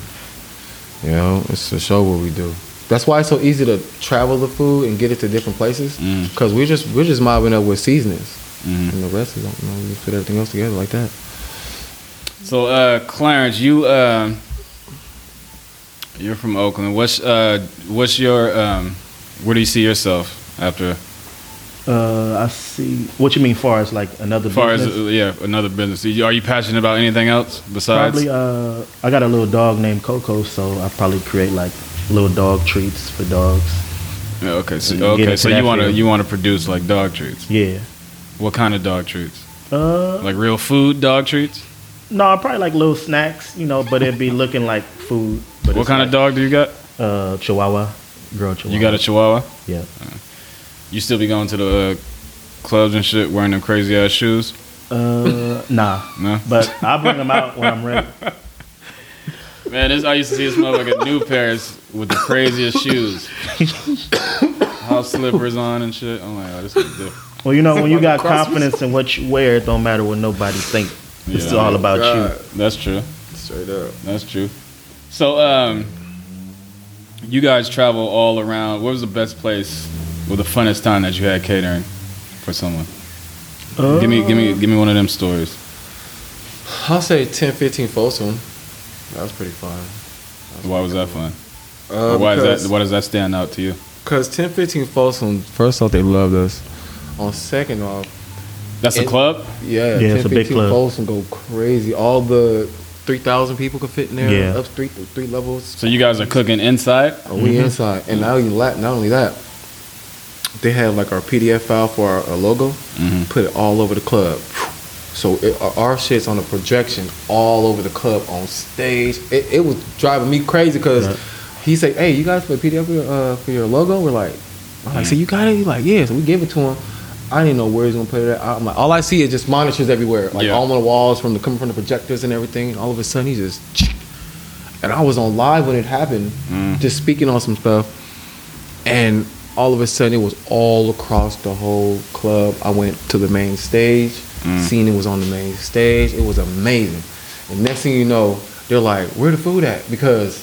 You know, it's a show what we do. That's why it's so easy to travel the food and get it to different places. Mm. Cause we're just we're just mobbing up with seasonings, Mhm. and the rest is you know we just put everything else together like that. So, uh, Clarence, you uh, you're from Oakland. What's uh, what's your um, where do you see yourself after? uh, I see. What you mean, far as like another As far as business? uh, yeah, another business. Are you passionate about anything else besides? Probably, uh, I got a little dog named Coco, so I probably create like little dog treats for dogs. Yeah, okay, so okay, so you want to you want to produce like dog treats. Yeah. What kind of dog treats? Uh, Like real food dog treats? No, I probably like little snacks, you know, but it'd be looking like food. But What it's kind of dog do you got? Uh, Chihuahua, girl Chihuahua. You got a Chihuahua. yeah. You still be going to the uh, clubs and shit wearing them crazy ass shoes? Uh, nah, No. but I bring them out when I'm ready. Man, this I used to see this motherfucker new pairs with the craziest shoes. House slippers on and shit. I'm like, oh, this is different. Well, you know, when you got confidence in what you wear, it don't matter what nobody think. It's Yeah. all about God, you. That's true. Straight up. That's true. So, um, you guys travel all around. What was the best place or the funnest time that you had catering for someone? give me, give me, give me one of them stories. I'll say 10, 15 Folsom. That was pretty fun. Why was that fun? Uh, Or why is that? Why does that stand out to you? Cause 10, 15 Folsom. First off, they loved us. On second off, That's a club. yeah, Yeah, 10, it's a big 15 club. Folsom go crazy. All the three thousand people could fit in there. Yeah. up three three levels. So you guys are cooking inside. Uh, We inside, and not only that, not only that, they have like our PDF file for our, our logo. Mhm. Put it all over the club. So it, our- our shit's on a projection all over the club on stage. It, it was driving me crazy because Right. he said, "Hey, you guys put PDF for your, uh, for your logo?" We're like, "I'm like, so you got it?" He's like, "Yeah." So we give it to him. I didn't know where he's gonna put it. At. I'm like, all I see is just monitors everywhere, like Yeah. all on the walls from the coming from the projectors and everything. And all of a sudden, he just, and I was on live when it happened, Mm. just speaking on some stuff, and all of a sudden it was all across the whole club. I went to the main stage, Mm. seen it was on the main stage. It was amazing. And next thing you know, they're like, "Where the food at?" Because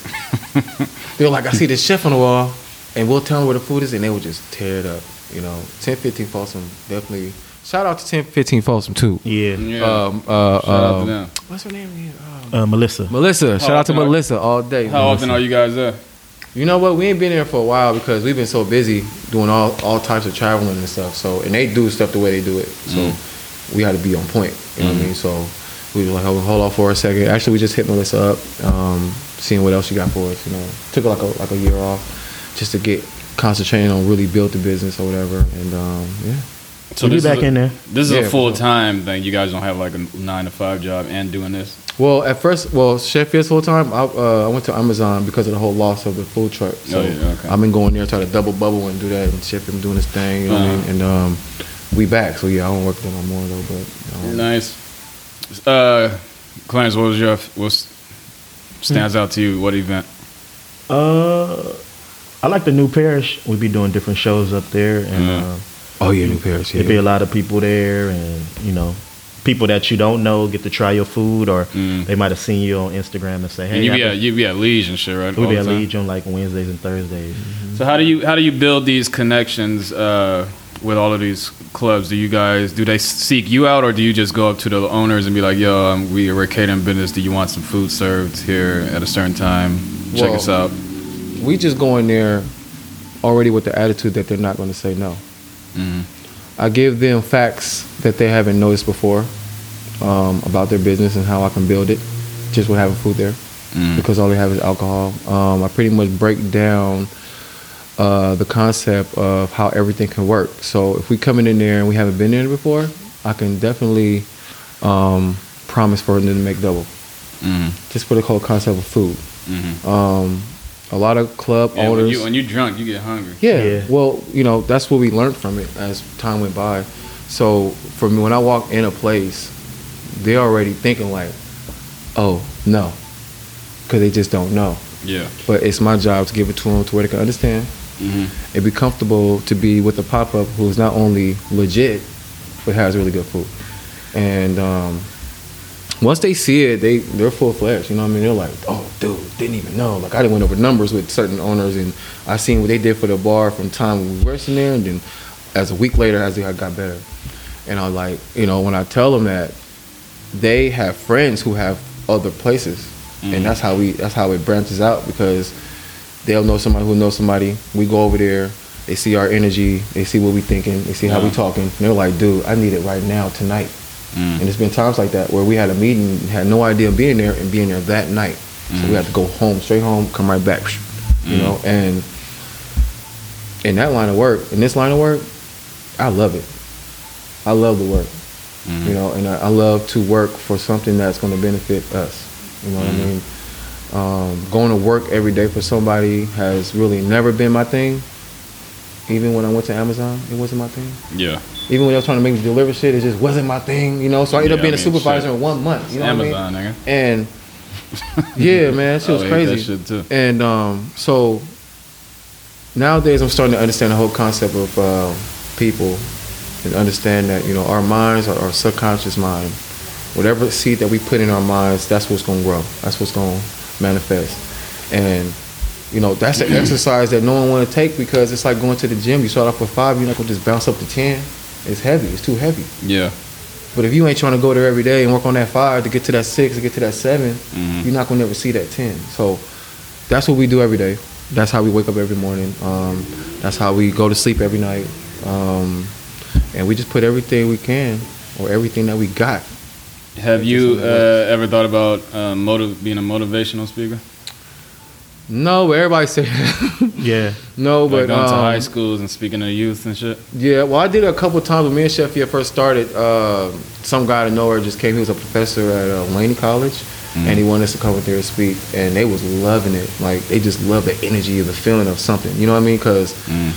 they're like, "I see this chef on the wall, and we'll tell them where the food is," and they would just tear it up. You know, 10, 15 Folsom definitely. Shout out to 10, 15 Folsom too. Yeah. Yeah. Um, uh, Shout out to um, them. What's her name again? Um, Uh, Melissa. Melissa. Shout out to often are- Melissa all day. How often are you guys there? You know what? We ain't been there for a while because we've been so busy doing all, all types of traveling and stuff. So and they do stuff the way they do it. So we had to be on point. You know what I mean? So we were like, hold, hold on for a second. Actually, we just hit Melissa up, um, seeing what else she got for us. You know, took like a like a year off just to get concentrating on really build the business or whatever. And um, yeah, So we'll be back a, in there. This is Yeah, a full time thing. You guys don't have like a nine to five job and doing this. Well, at first, well, Chef Fierce full time. I, uh, I went to Amazon because of the whole loss of the food truck. So Oh, yeah, okay. I've been going there, try to double bubble and do that, and Chef been doing his thing. You know what I mean? Uh-huh. And um, we back. So yeah, I don't work there no more though. But um, Nice. Uh, Clarence, what was your what stands out to you? What event? Uh, I like the New Parish. We be doing different shows up there, and Yeah. uh, oh yeah, New Parish. there be a lot of people there, and you know, people that you don't know get to try your food, or Mm. they might have seen you on Instagram and say, "Hey, and you be at you be at Liege and shit, right? we be at? Legion on like Wednesdays and Thursdays." So how do you how do you build these connections uh, with all of these clubs? Do you guys do they seek you out, or do you just go up to the owners and be like, "Yo, um, we a catering business. Do you want some food served here at a certain time? Check Well, us out." We just go in there already with the attitude that they're not going to say no. Mhm. I give them facts that they haven't noticed before um, about their business and how I can build it, just with having food there. Mm. because all they have is alcohol. Um, I pretty much break down uh, the concept of how everything can work. So if we coming in there and we haven't been there before, I can definitely um, promise for them to make double. Mhm. Just for the whole concept of food. A lot of club Yeah, when owners. you when you're drunk, you get hungry. Yeah. Yeah. Well, you know, that's what we learned from it as time went by. So for me, when I walk in a place, they're already thinking like, oh, no. Because they just don't know. Yeah. But it's my job to give it to them to where they can understand Mhm. and be comfortable to be with a pop up who's not only legit, but has really good food. And um, once they see it, they they're full fledged. You know what I mean? They're like, oh, dude, didn't even know. Like I didn't went over numbers with certain owners, and I seen what they did for the bar from time we were in there, and then as a week later, as they got better. And I was like, you know, when I tell them that, they have friends who have other places, Mhm. and that's how we that's how it branches out because they'll know somebody who knows somebody. We go over there. They see our energy. They see what we thinking. They see how we talking. And they're like, dude, I need it right now, tonight. Mm. And it's been times like that where we had a meeting, had no idea of being there, and being there that night. So we had to go home, straight home, come right back, you Mm. know. And in that line of work, in this line of work, I love it. I love the work, you know, and I, I love to work for something that's going to benefit us. You know what I mean? Um, going to work every day for somebody has really never been my thing. Even when I went to Amazon, it wasn't my thing. Yeah. Even when they were trying to make me deliver shit, it just wasn't my thing, you know. So I ended Yeah, up being I a mean, supervisor shit. in one month. You know Amazon, what I mean? nigga. And yeah, man, shit was crazy. And um, so nowadays, I'm starting to understand the whole concept of uh, people and understand that you know our minds, our, our subconscious mind, whatever seed that we put in our minds, that's what's gonna grow. That's what's gonna manifest. And you know that's an exercise that no one want to take because it's like going to the gym. You start off with five, you're not gonna just bounce up to ten. It's heavy. It's too heavy. Yeah. But if you ain't trying to go there every day and work on that five to get to that six, to get to that 7 Mhm. you're not gonna ever see that ten. So that's what we do every day. That's how we wake up every morning. Um, that's how we go to sleep every night. Um, and we just put everything we can or everything that we got. Have you uh, ever thought about uh, motiv- being a motivational speaker? No, but everybody say that. Yeah. no, Like but going to um, high schools and speaking to youth and shit? Yeah, well, I did it a couple times when me and Sheffield first started. Uh, some guy out of nowhere just came. He was a professor at uh, Laney College, and he wanted us to come up there and speak. And they was loving it. Like they just love the energy of the feeling of something. You know what I mean? Because Mm.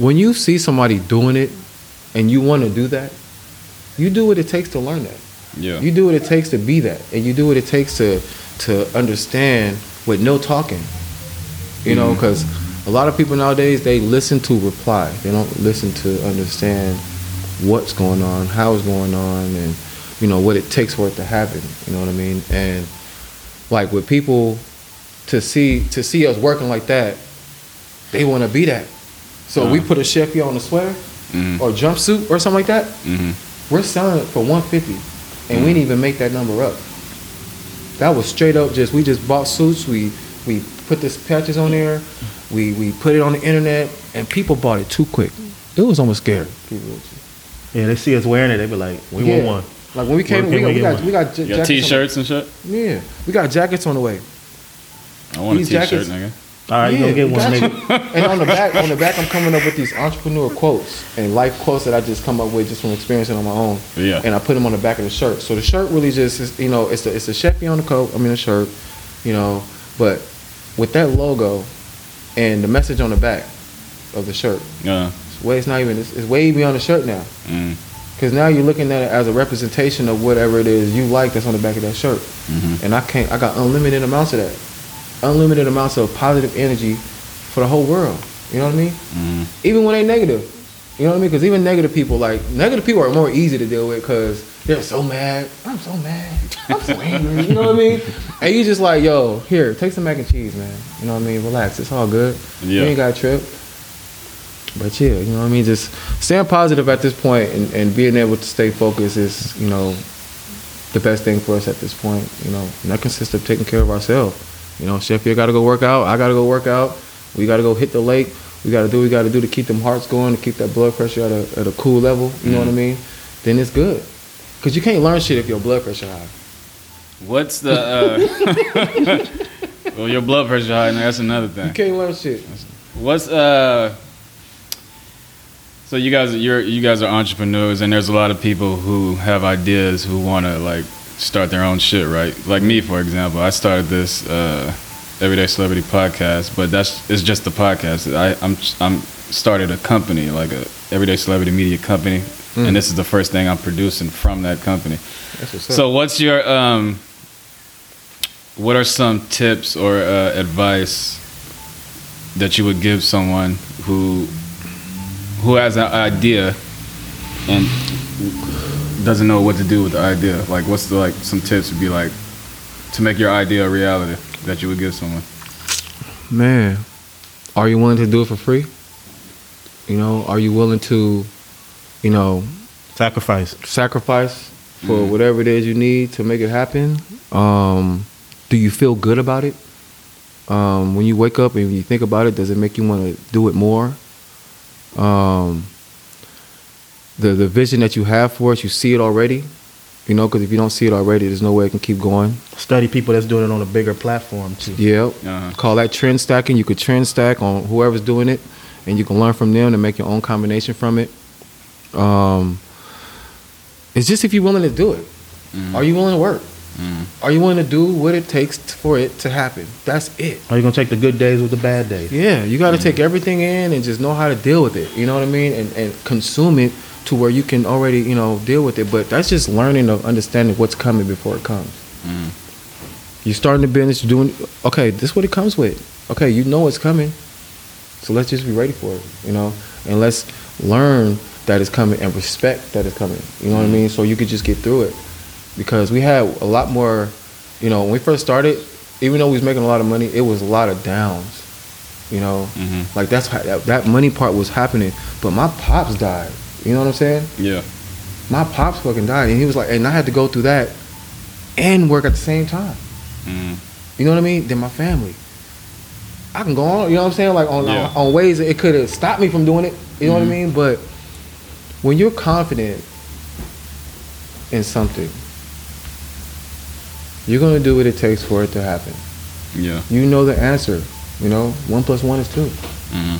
when you see somebody doing it, and you want to do that, you do what it takes to learn that. Yeah. You do what it takes to be that, and you do what it takes to to understand with no talking. You know, because a lot of people nowadays they listen to reply. They don't listen to understand what's going on, how it's going on, and you know what it takes for it to happen. You know what I mean? And like with people to see to see us working like that, they want to be that. So we Uh. put a chef here on a sweater Mhm. or jumpsuit or something like that. Mhm. We're selling it for 150, and we didn't even make that number up. That was straight up just we just bought suits. We we put this patches on there. We we put it on the internet, and people bought it too quick. It was almost scary. Yeah, they see us wearing it, they be like, we Yeah. want one. Like when we came, Where we can got, we we got we got j- You got t-shirts and shit? Yeah, we got jackets on the way. I want a These t-shirt, jackets- nigga. All right, you Yeah, gonna get one, nigga. and on the back, on the back, I'm coming up with these entrepreneur quotes and life quotes that I just come up with just from experiencing on my own. Yeah. And I put them on the back of the shirt. So the shirt really just, is, you know, it's a, it's a Chevy on the coat. I mean, a shirt, you know, but with that logo and the message on the back of the shirt, Uh, it's way it's not even, it's, it's way beyond the shirt now. mm, Because now you're looking at it as a representation of whatever it is you like that's on the back of that shirt. Mhm. And I can't, I got unlimited amounts of that. Unlimited amounts of positive energy for the whole world. You know what I mean? mm, Even when they negative. You know what I mean? Because even negative people, like, negative people are more easy to deal with because they're so mad. I'm so mad. I'm so angry. You know what I mean? And you just like, yo, here, take some mac and cheese, man. You know what I mean? Relax. It's all good. You ain't got a trip. But yeah, you know what I mean? Just staying positive at this point and, and being able to stay focused is, you know, the best thing for us at this point. You know, and that consists of taking care of ourselves. You know, Sheffield got to go work out. I got to go work out. We got to go hit the lake. We got to do what we got to do to keep them hearts going, to keep that blood pressure at a, at a cool level. You know what I mm-hmm. mean? Then it's good. Because you can't learn shit if your blood pressure high. What's the? Uh, well, your blood pressure high, and that's another thing. You can't learn shit. What's uh? So you guys, you're you guys are entrepreneurs, and there's a lot of people who have ideas who want to like start their own shit, right? Like me, for example, I started this uh, Everyday Celebrity podcast, but that's it's just the podcast. I, I'm I'm started a company, like a Everyday Celebrity Media company, and this is the first thing I'm producing from that company. What's. So what's your um what are some tips or uh, advice that you would give someone who who has an idea and doesn't know what to do with the idea? Like what's the like some tips would be like to make your idea a reality that you would give someone? Man, are you willing to do it for free? You know, are you willing to, you know, Sacrifice. sacrifice for whatever it is you need to make it happen? Um, do you feel good about it? Um, when you wake up and you think about it, does it make you want to do it more? Um, the the vision that you have for it, you see it already. You know, because if you don't see it already, there's no way it can keep going. Study people that's doing it on a bigger platform too. Yeah. Uh-huh. Call that trend stacking. You could trend stack on whoever's doing it, and you can learn from them to make your own combination from it. Um, it's just if you're willing to do it. Mm. Are you willing to work? Mm. Are you willing to do what it takes for it to happen? That's it. Are you gonna take the good days with the bad days? Yeah, you got to mm. take everything in and just know how to deal with it. You know what I mean? And and consume it to where you can already you know deal with it. But that's just learning of understanding what's coming before it comes. You're starting the business, you're doing okay. This is what it comes with. Okay, you know it's coming, so let's just be ready for it. You know, and let's learn that it's coming and respect that is coming. You know what I mean? So you could just get through it because we had a lot more. You know, when we first started, even though we was making a lot of money, it was a lot of downs. You know, Mhm. like that's how that, that money part was happening. But my pops died. You know what I'm saying? Yeah. My pops fucking died, and he was like, and I had to go through that and work at the same time. Mm. You know what I mean? Then my family. I can go on, you know what I'm saying? Like on Yeah. on, on ways that it could have stopped me from doing it. You know what I Mhm. mean? But when you're confident in something, you're gonna do what it takes for it to happen. Yeah. You know the answer. You know, one plus one is 2 Mhm.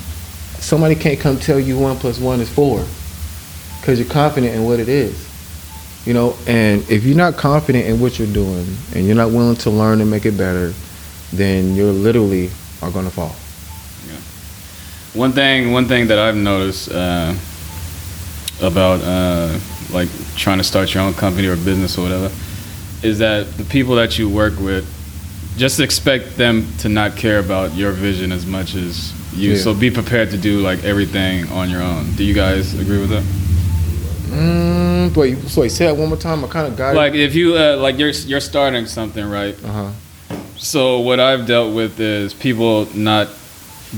Somebody can't come tell you one plus one is four, because you're confident in what it is. You know, and if you're not confident in what you're doing, and you're not willing to learn and make it better, then you're literally are gonna fall. Yeah. One thing, one thing that I've noticed uh, about uh, like trying to start your own company or business or whatever is that the people that you work with, just expect them to not care about your vision as much as you. Yeah. So be prepared to do like everything on your own. Do you guys agree with that? Mm, wait, so say that one more time. I kind of got Like if you uh, like you're you're starting something, right? Uh huh. So what I've dealt with is people not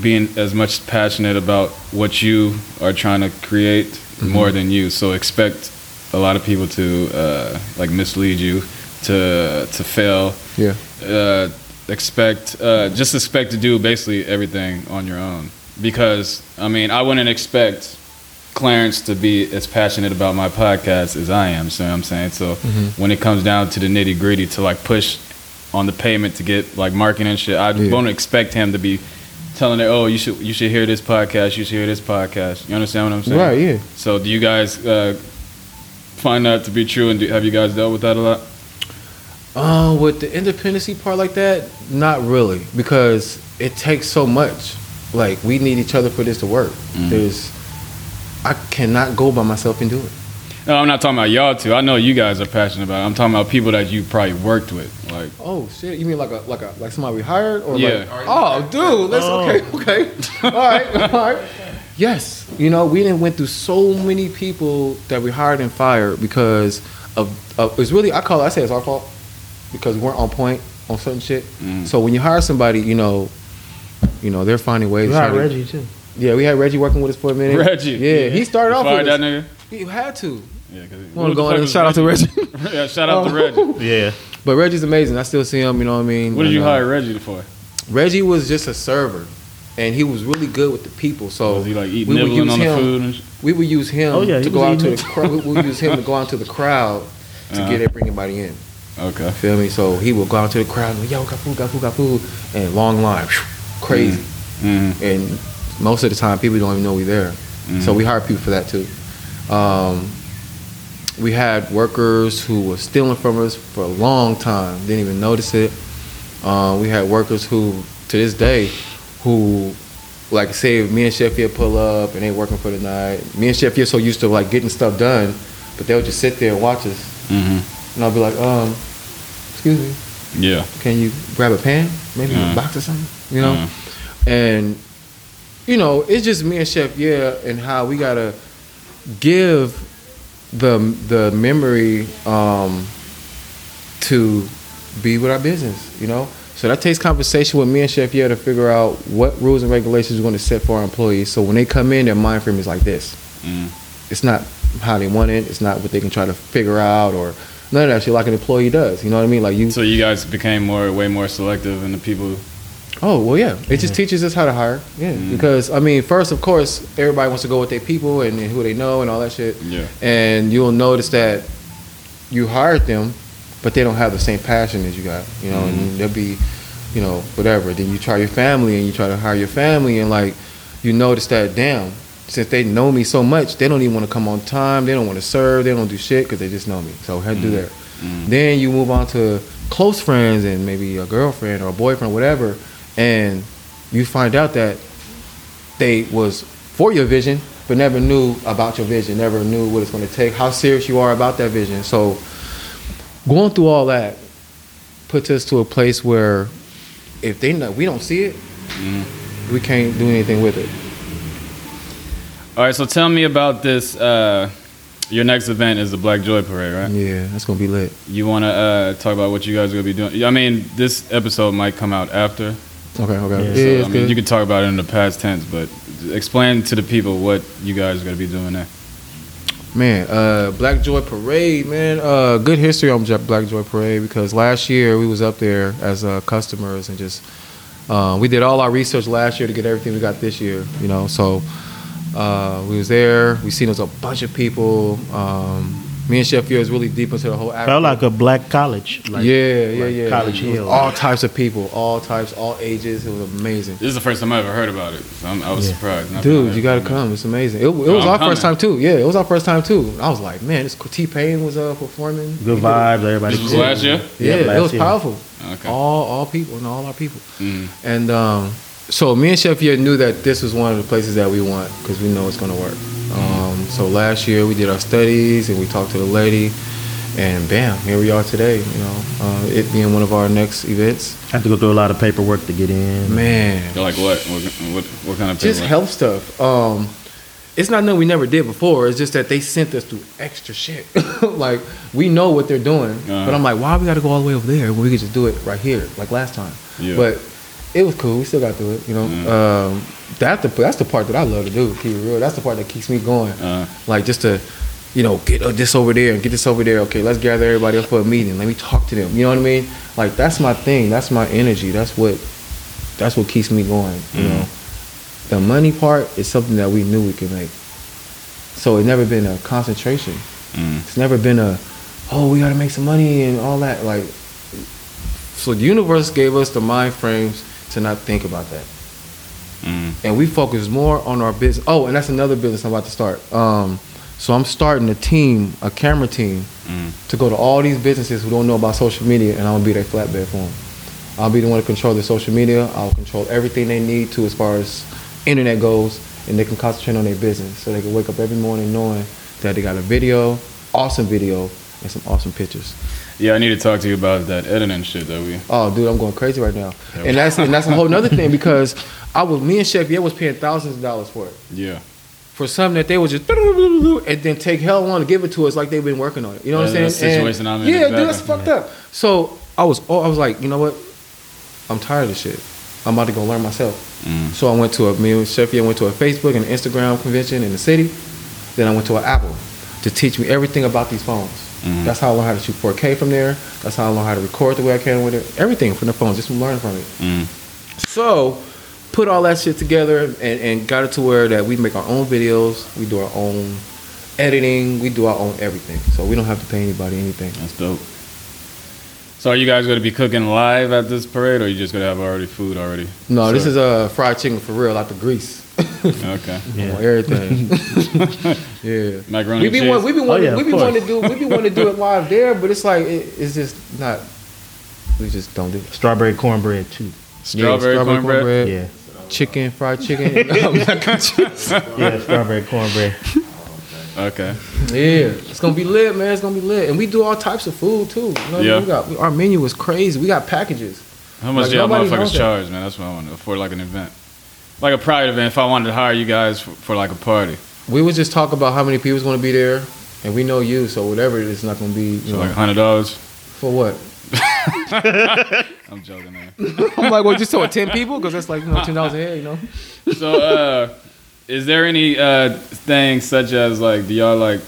being as much passionate about what you are trying to create more than you. So expect a lot of people to uh, like mislead you, to to fail. Yeah. Uh, expect uh, just expect to do basically everything on your own because I mean I wouldn't expect Clarence to be as passionate about my podcast as I am. So I'm saying so when it comes down to the nitty gritty to like push on the payment to get like marketing and shit, I Yeah. won't expect him to be telling it, oh you should you should hear this podcast, you should hear this podcast. You understand what I'm saying? Right. Yeah. So do you guys uh, find that to be true, and do, have you guys dealt with that a lot? Uh, with the independency part like that, not really, because it takes so much. Like we need each other for this to work. There's, I cannot go by myself and do it. No, I'm not talking about y'all too. I know you guys are passionate about it. I'm talking about people that you probably worked with. Like, Oh shit! You mean like a like a like somebody we hired or Yeah. like? Oh, dude, let's okay, okay, all right, all right. Yes, you know we didn't went through so many people that we hired and fired because of, of it's really I call it, I say it's our fault because we weren't on point on certain shit. Mm. So when you hire somebody, you know, you know they're finding ways. You to hired try to- Reggie too. Yeah, we had Reggie working with us for a minute. Reggie. Yeah, he started You off fired with that us. nigga. You had to. Yeah, cause Want to go in and shout out to Reggie. yeah, shout out to Reggie. Yeah. but Reggie's amazing. I still see him. You know what I mean? What did And, you uh, hire Reggie for? Reggie was just a server, and he was really good with the people. So Was he like eating we would use on the him. food and sh- We would use him Oh, yeah, he to go out to the crowd. We would use him to go out to the crowd to Uh-huh. get everybody in. Okay. Feel me? So he would go out to the crowd and yo, got food, got food, got food, and long line, phew, crazy. Mm-hmm. And most of the time, people don't even know we're there. So we hire people for that too. Um, we had workers who were stealing from us for a long time, didn't even notice it. Uh, we had workers who, to this day, who, like, say, me and Sheffield pull up and they working for the night. Me and Sheffield so used to like getting stuff done, but they'll just sit there and watch us, Mm-hmm. and I'll be like, um, excuse me, Yeah. can you grab a pen, maybe a box or something, you know? Uh. And you know, it's just me and Chef Yeah, and how we gotta give the the memory um, to be with our business, you know. So that takes conversation with me and Chef Yeah to figure out what rules and regulations we're going to set for our employees. So when they come in, their mind frame is like this. Mm. It's not how they want it. It's not what they can try to figure out or none of that shit like an employee does. You know what I mean? Like you. So you guys became more, way more selective in the people. Oh well, yeah. It just teaches us how to hire. Yeah, mm-hmm. because I mean, first, of course, everybody wants to go with their people and, and who they know and all that shit. Yeah. And you'll notice that you hired them, but they don't have the same passion as you got. You know, and mm-hmm. they'll be, you know, whatever. Then you try your family and you try to hire your family, and like, you notice that damn, since they know me so much, they don't even want to come on time. They don't want to serve. They don't do shit because they just know me. So I had to do mm-hmm. that. Then you move on to close friends and maybe a girlfriend or a boyfriend, whatever, and you find out that they was for your vision, but never knew about your vision, never knew what it's going to take, how serious you are about that vision. So going through all that puts us to a place where if they know we don't see it, we can't do anything with it. All right. So tell me about this. Uh, your next event is the Black Joy Parade, right? Yeah, that's gonna be lit. You want to uh, talk about what you guys are gonna be doing? I mean, this episode might come out after. Okay, okay. Yeah, So, I mean, you can talk about it in the past tense, but explain to the people what you guys are gonna be doing there. Man, uh, Black Joy Parade, man. Uh, good history on Black Joy Parade because last year we was up there as uh, customers and just uh, we did all our research last year to get everything we got this year. You know, so uh, we was there. We seen there was a bunch of people. Um, me and Chef Yeah is really deep into the whole. Act. Felt like a black college. Like, yeah, yeah, like yeah. College It Hill. All types of people, all types, all ages. It was amazing. This is the first time I ever heard about it. So I'm, I was Yeah. surprised. Not Dude, you gotta come. It's amazing. It, it was I'm our first time too. Yeah, it was our first time too. I was like, man, this T Pain was uh, performing. Good He vibes. Everybody. This was last year? Yeah, last it was year. powerful. Okay. All all people and all our people. Mhm. And um, so me and Chef Yeah knew that this was one of the places that we want because we know it's gonna work. Um, so last year we did our studies and we talked to the lady, and bam, here we are today. You know, uh, it being one of our next events. I had to go through a lot of paperwork to get in. Man, You're like what? What, what, what kind of just health stuff. Um, it's not nothing we never did before. It's just that they sent us through extra shit. like we know what they're doing, Uh-huh. but I'm like, why we got to go all the way over there when we could just do it right here, like last time. Yeah. But it was cool. We still got through it. You know, Mhm. um, that the that's the part that I love to do. Keep it real, that's the part that keeps me going. Uh, Like just to, you know, get this over there and get this over there. Okay, let's gather everybody up for a meeting. Let me talk to them. You know what I mean? Like that's my thing. That's my energy. That's what that's what keeps me going. You know, the money part is something that we knew we could make. So it's never been a concentration. mm, It's never been a, oh, we got to make some money and all that. Like, so the universe gave us the mind frames to not think about that mm, and we focus more on our business. Oh, and that's another business I'm about to start. Um, so I'm starting a team, a camera team, mm, to go to all these businesses who don't know about social media, and I'm gonna be their flatbed for them. I'll be the one to control their social media. I'll control everything they need to as far as internet goes, and they can concentrate on their business. So they can wake up every morning knowing that they got a video, awesome video, and some awesome pictures. Yeah, I need to talk to you about that editing shit that we. Oh, dude, I'm going crazy right now, Yeah. and that's and that's a whole nother thing because I was me and Chef Yeah was paying thousands of dollars for it. Yeah. for something that they would just and then take hell on to give it to us like they've been working on it. You know what I'm saying? situation And- I'm in, Yeah, dude, that's fucked up. So I was, oh, I was like, you know what? I'm tired of this shit. I'm about to go learn myself. Mm. So I went to a me and Chef Yeah went to a Facebook and Instagram convention in the city. Then I went to an Apple to teach me everything about these phones. Mhm. That's how I learned how to shoot 4K from there. That's how I learned how to record the way I can with it. Everything from the phone, just from learning from it. Mm. So, put all that shit together and, and got it to where that we make our own videos, we do our own editing, we do our own everything. So we don't have to pay anybody anything. That's dope. So are you guys going to be cooking live at this parade, or are you just going to have already food already? No, this Sure. is uh, fried chicken for real, out the grease. Okay. Yeah. On everything. yeah. Macaroni We and be want, we be oh, wanting, yeah, we be course. wanting to do we be wanting to do it live there, but it's like it, it's just not. We just don't do it. Strawberry cornbread too. Strawberry cornbread? Yeah, chicken, fried chicken, mac and cheese. yeah, strawberry cornbread. Okay. Yeah, it's gonna be lit, man. It's gonna be lit, and we do all types of food too. You know, what I mean? Yeah. we got we, our menu is crazy. We got packages. How much Like, do y'all motherfuckers charge, man? That's what I want to for like an event, like a pride event. If I wanted to hire you guys for, for like a party, We would just talk about how many people's gonna be there, and we know you, so whatever it is, it's not gonna be. You so know, like hundred dollars. for what? I'm joking, man. I'm like, well, just tell ten people because that's like you know ten dollars a head, you know. So, uh, is there any uh, things such as like, do y'all like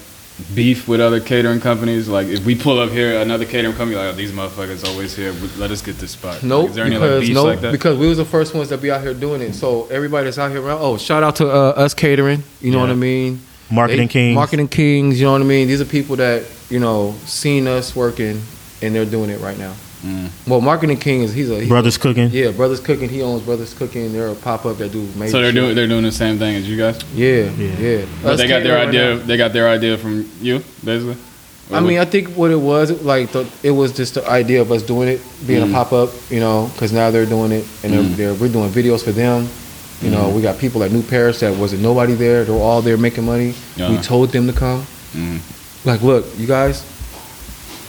beef with other catering companies? Like, if we pull up here, another catering company, like, oh, these motherfuckers always here. Let us get this spot. Nope, Like, is there any like because beefs nope, like that? because we was the first ones that be out here doing it. So everybody that's out here around. Oh, shout out to uh, us catering. You know Yeah. what I mean? Marketing They- kings. Marketing kings. You know what I mean? These are people that you know seen us working, and they're doing it right now. Mm. Well, marketing king is he's a he's Brothers cooking. Yeah, brothers cooking. He owns brothers cooking. They're a pop up that do major. So they're shit. doing they're doing the same thing as you guys, Yeah, Yeah. yeah. but Us they got their catering right idea. now. they got their idea from you, basically. I mean, I think what it was, like, the, it was just the idea of us doing it, being Mm. a pop up, you know, because now they're doing it, and they're, Mm. they're, we're doing videos for them. You know, we got people at New Parish that wasn't nobody there. They're all there making money. We Uh-huh. told them to come. Mm. Like, look, you guys,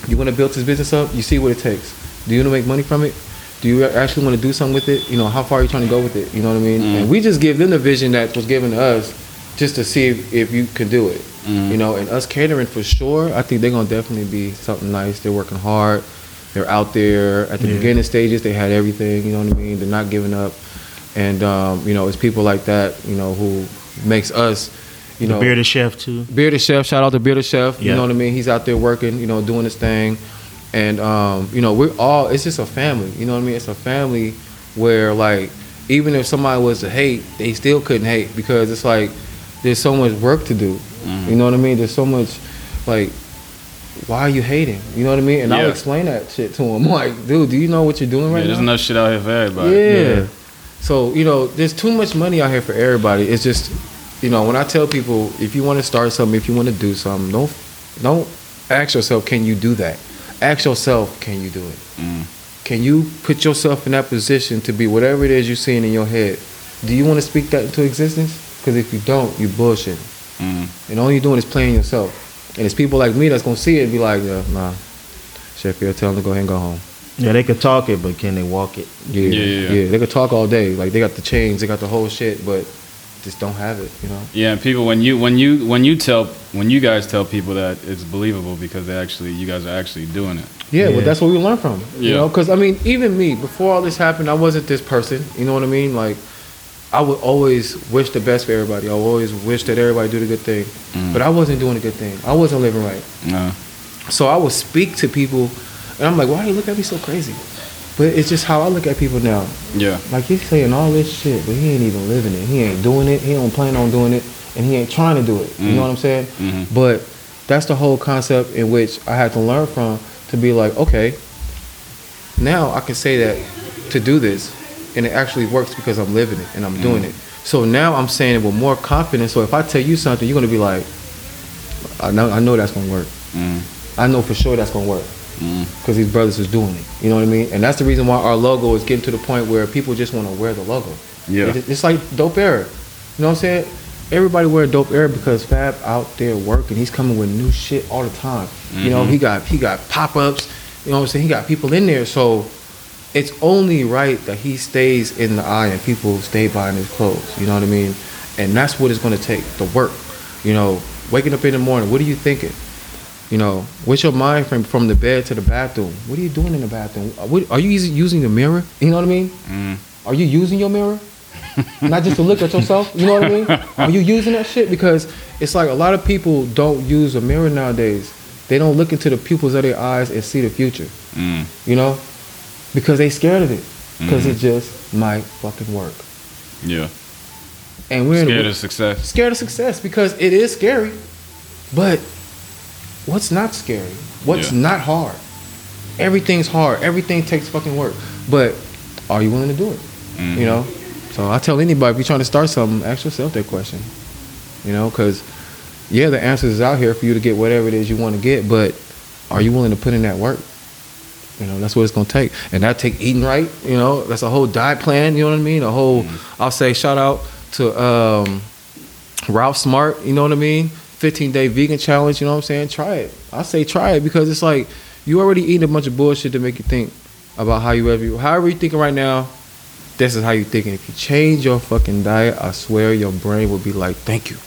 you want to build this business up? You see what it takes. Do you want to make money from it? Do you actually want to do something with it? You know, how far are you trying to go with it? You know what I mean? Mm. And we just give them the vision that was given to us just to see if, if you can do it. Mm. You know, and us catering for sure, I think they're going to definitely be something nice. They're working hard. They're out there at the Yeah. beginning stages. They had everything, you know what I mean? They're not giving up. And, um, you know, it's people like that, you know, who makes us, you the know, bearded chef too. Bearded Chef, shout out to Bearded Chef. You know what I mean? He's out there working, you know, doing his thing. And um, you know, we're all it's just a family. You know what I mean? It's a family where like even if somebody was to hate, they still couldn't hate because it's like there's so much work to do. Mhm. You know what I mean? There's so much like why are you hating? You know what I mean? And I'll explain that shit to him. Like, dude, do you know what you're doing right Yeah, there's now? enough shit out here for everybody. Yeah. Yeah. So, you know, there's too much money out here for everybody. It's just, you know, when I tell people if you want to start something, if you want to do something, don't don't ask yourself, can you do that? Ask yourself, can you do it? Mm. Can you put yourself in that position to be whatever it is you're seeing in your head? Do you want to speak that into existence? Because if you don't, you bullshit. Mm. And all you're doing is playing yourself. And it's people like me that's gonna see it and be like, yeah, nah, Sheffield, tell them to go ahead and go home. Yeah, they could talk it, but can they walk it? Yeah, Yeah, yeah, yeah, yeah. They could talk all day. Like they got the chains, they got the whole shit, but just don't have it. You know. Yeah, and people when you when you when you tell when you guys tell people that it's believable because they actually you guys are actually doing it. Yeah, Yeah. but that's what we learn from. You Yeah. know, because I mean, even me before all this happened, I wasn't this person. You know what I mean? Like, I would always wish the best for everybody. I would always wish that everybody do the good thing, Mm. but I wasn't doing a good thing. I wasn't living right. No. So I would speak to people, and I'm like, why do you look at me so crazy? But it's just how I look at people now. Yeah. Like he's saying all this shit, but he ain't even living it. He ain't doing it. He don't plan on doing it, and he ain't trying to do it. You Mm. know what I'm saying? Mhm. But that's the whole concept in which I had to learn from to be like, okay, now I can say that to do this, and it actually works because I'm living it and I'm doing it. So now I'm saying it with more confidence. So if I tell you something, you're gonna be like, I know, I know that's gonna work. Mm. I know for sure that's gonna work Mm. because these brothers is doing it. You know what I mean? And that's the reason why our logo is getting to the point where people just want to wear the logo. Yeah. It- it's like Dope Era. You know what I'm saying? Everybody wear Dope Era because Fab out there working. He's coming with new shit all the time. You know, Mhm. he got he got pop ups. You know what I'm saying? He got people in there. So it's only right that he stays in the eye and people stay buying his clothes. You know what I mean? And that's what it's going to take the work. You know, waking up in the morning, what are you thinking? You know, what's your mind frame from the bed to the bathroom? What are you doing in the bathroom? Uh, what- Are you using- the mirror? You know what I mean? Mm. Are you using your mirror? Not just to look at yourself. You know what I mean? Are you using that shit? Because it's like a lot of people don't use a mirror nowadays. They don't look into the pupils of their eyes and see the future. Mm. You know, because they scared of it. Because Mhm. it just might fucking work. Yeah. And we're in Scared of success. scared of success because it is scary. But what's not scary? What's Yeah. not hard? Everything's hard. Everything takes fucking work. But are you willing to do it? Mm-hmm. You know. So I tell anybody if you're trying to start something, ask yourself that question. You know, because yeah, the answers is out here for you to get whatever it is you want to get, but are you willing to put in that work? You know, that's what it's gonna take, and that take eating right. You know, that's a whole diet plan. You know what I mean? A whole. I'll say shout out to um, Ralph Smart. You know what I mean? 15 day vegan challenge. You know what I'm saying? Try it. I say try it because it's like you already eating a bunch of bullshit to make you think about how you ever, however you thinking right now. This is how you thinking. If you change your fucking diet, I swear your brain will be like, thank you.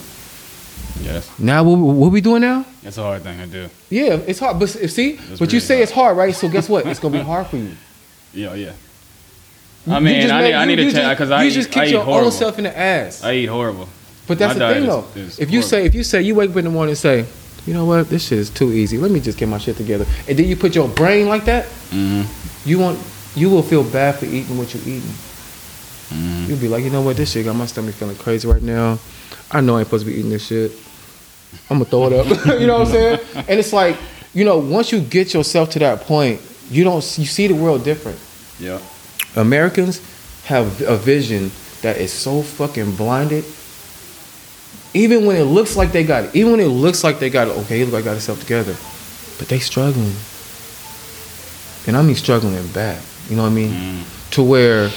Yes, Now what, what we doing now? that's a hard thing to do. Yeah, it's hard. But see, That's but you say hard. it's hard, right? So guess what? It's gonna be hard for you. Yeah, yeah. I mean, I made- need, I you- need you to just- because I you eat, just I kicked your horrible. own self in the ass. I eat horrible. But that's My the thing, though. is if you horrible. say, if you say, you wake up in the morning and say, you know what, this shit is too easy. Let me just get my shit together, and then you put your brain like that, hmm you want, you will feel bad for eating what you're eating. hmm You'll be like, you know what, this shit got my stomach feeling crazy right now. I know I ain't supposed to be eating this shit. I'm gonna throw it up. you know what I'm saying? And it's like, you know, once you get yourself to that point, you don't, you see the world different. Yeah. Americans have a vision that is so fucking blinded. Even when it looks like they got it, even when it looks like they got it, okay, look, I got itself together, but they struggling, and I mean struggling bad. You know what I mean? To where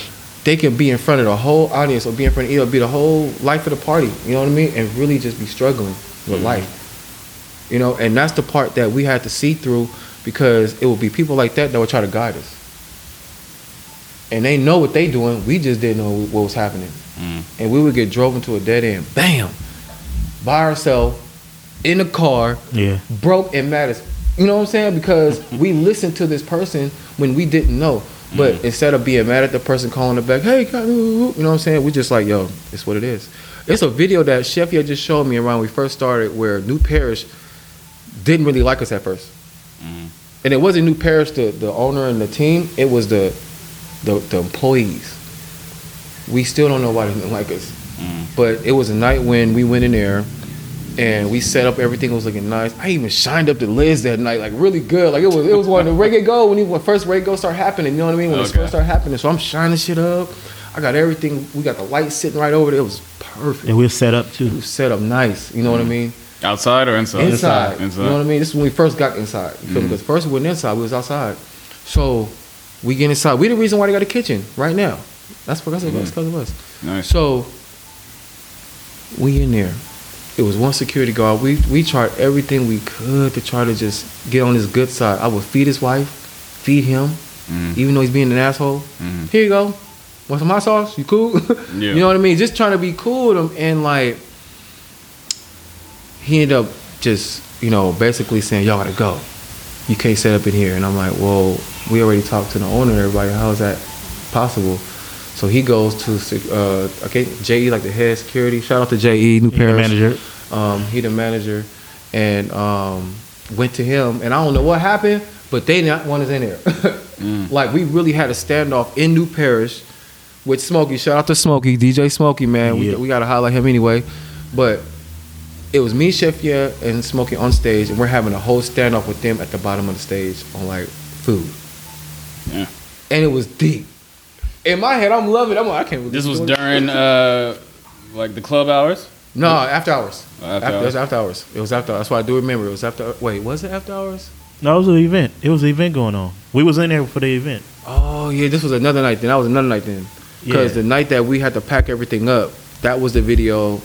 they can be in front of the whole audience or be in front of, either be the whole life of the party. You know what I mean? And really just be struggling with life. You know, and that's the part that we had to see through because it will be people like that that will try to guide us and they know what they doing. We just didn't know what was happening, Mm. and we would get drove into a dead end, bam, by ourselves in a car, Yeah. broke and mad as. You know what I'm saying? Because we listened to this person when we didn't know. But mm. instead of being mad at the person calling it back, hey, you know what I'm saying? We just like, yo, it's what it is. It's a video that Sheffield just showed me around when we first started where New Parish didn't really like us at first. Mm. And it wasn't New Parish, the, the owner and the team, it was the, the, the employees. We still don't know why they didn't like us. But it was a night when we went in there and we set up everything was looking nice. I even shined up the lids that night, like really good. Like it was it was one of the reggae go when he when first reggae go start happening. You know what I mean? When it Okay. first started happening. So I'm shining shit up. I got everything. We got the lights sitting right over there. It was perfect. And we're set up It too. was set up nice. You know what I mm. mean? Outside or inside? Inside. Inside. You know what I mean? This is when we first got inside. You feel me? Mm. Because first we went inside, we was outside. So we get inside. We the reason why they got a kitchen right now. That's what because of mm. us. Because of us. Nice. So we in there. It was one security guard. We we tried everything we could to try to just get on his good side. I would feed his wife, feed him, Mm. even though he's being an asshole. Mhm. Here you go. Want some hot sauce? You cool? Yeah. You know what I mean? Just trying to be cool with him and like he ended up just, you know, basically saying, Y'all gotta go. You can't set up in here. And I'm like, Well, we already talked to the owner and everybody, how is that possible? So he goes to uh okay, JE like the head security. Shout out to JE, New The Parish. manager. Um, he the manager and um went to him and I don't know what happened, but they not one is in there. Like we really had a standoff in New Parish with Smokey. Shout out to Smokey, DJ Smokey, man. We, we gotta highlight him anyway. But it was me, Chef Yeah, and Smokey on stage, and we're having a whole standoff with them at the bottom of the stage on like food. Yeah. And it was deep. In my head, I'm loving it. I'm like, I can't believe This was during uh, like the club hours. No, after hours. Oh, after After, it was after hours. It was after. That's why I do remember. It was after. Wait, was it after hours? No, it was an event. It was an event going on. We was in there for the event. Oh yeah, this was another night. Then that was another night then. Because Yeah. the night that we had to pack everything up, that was the video.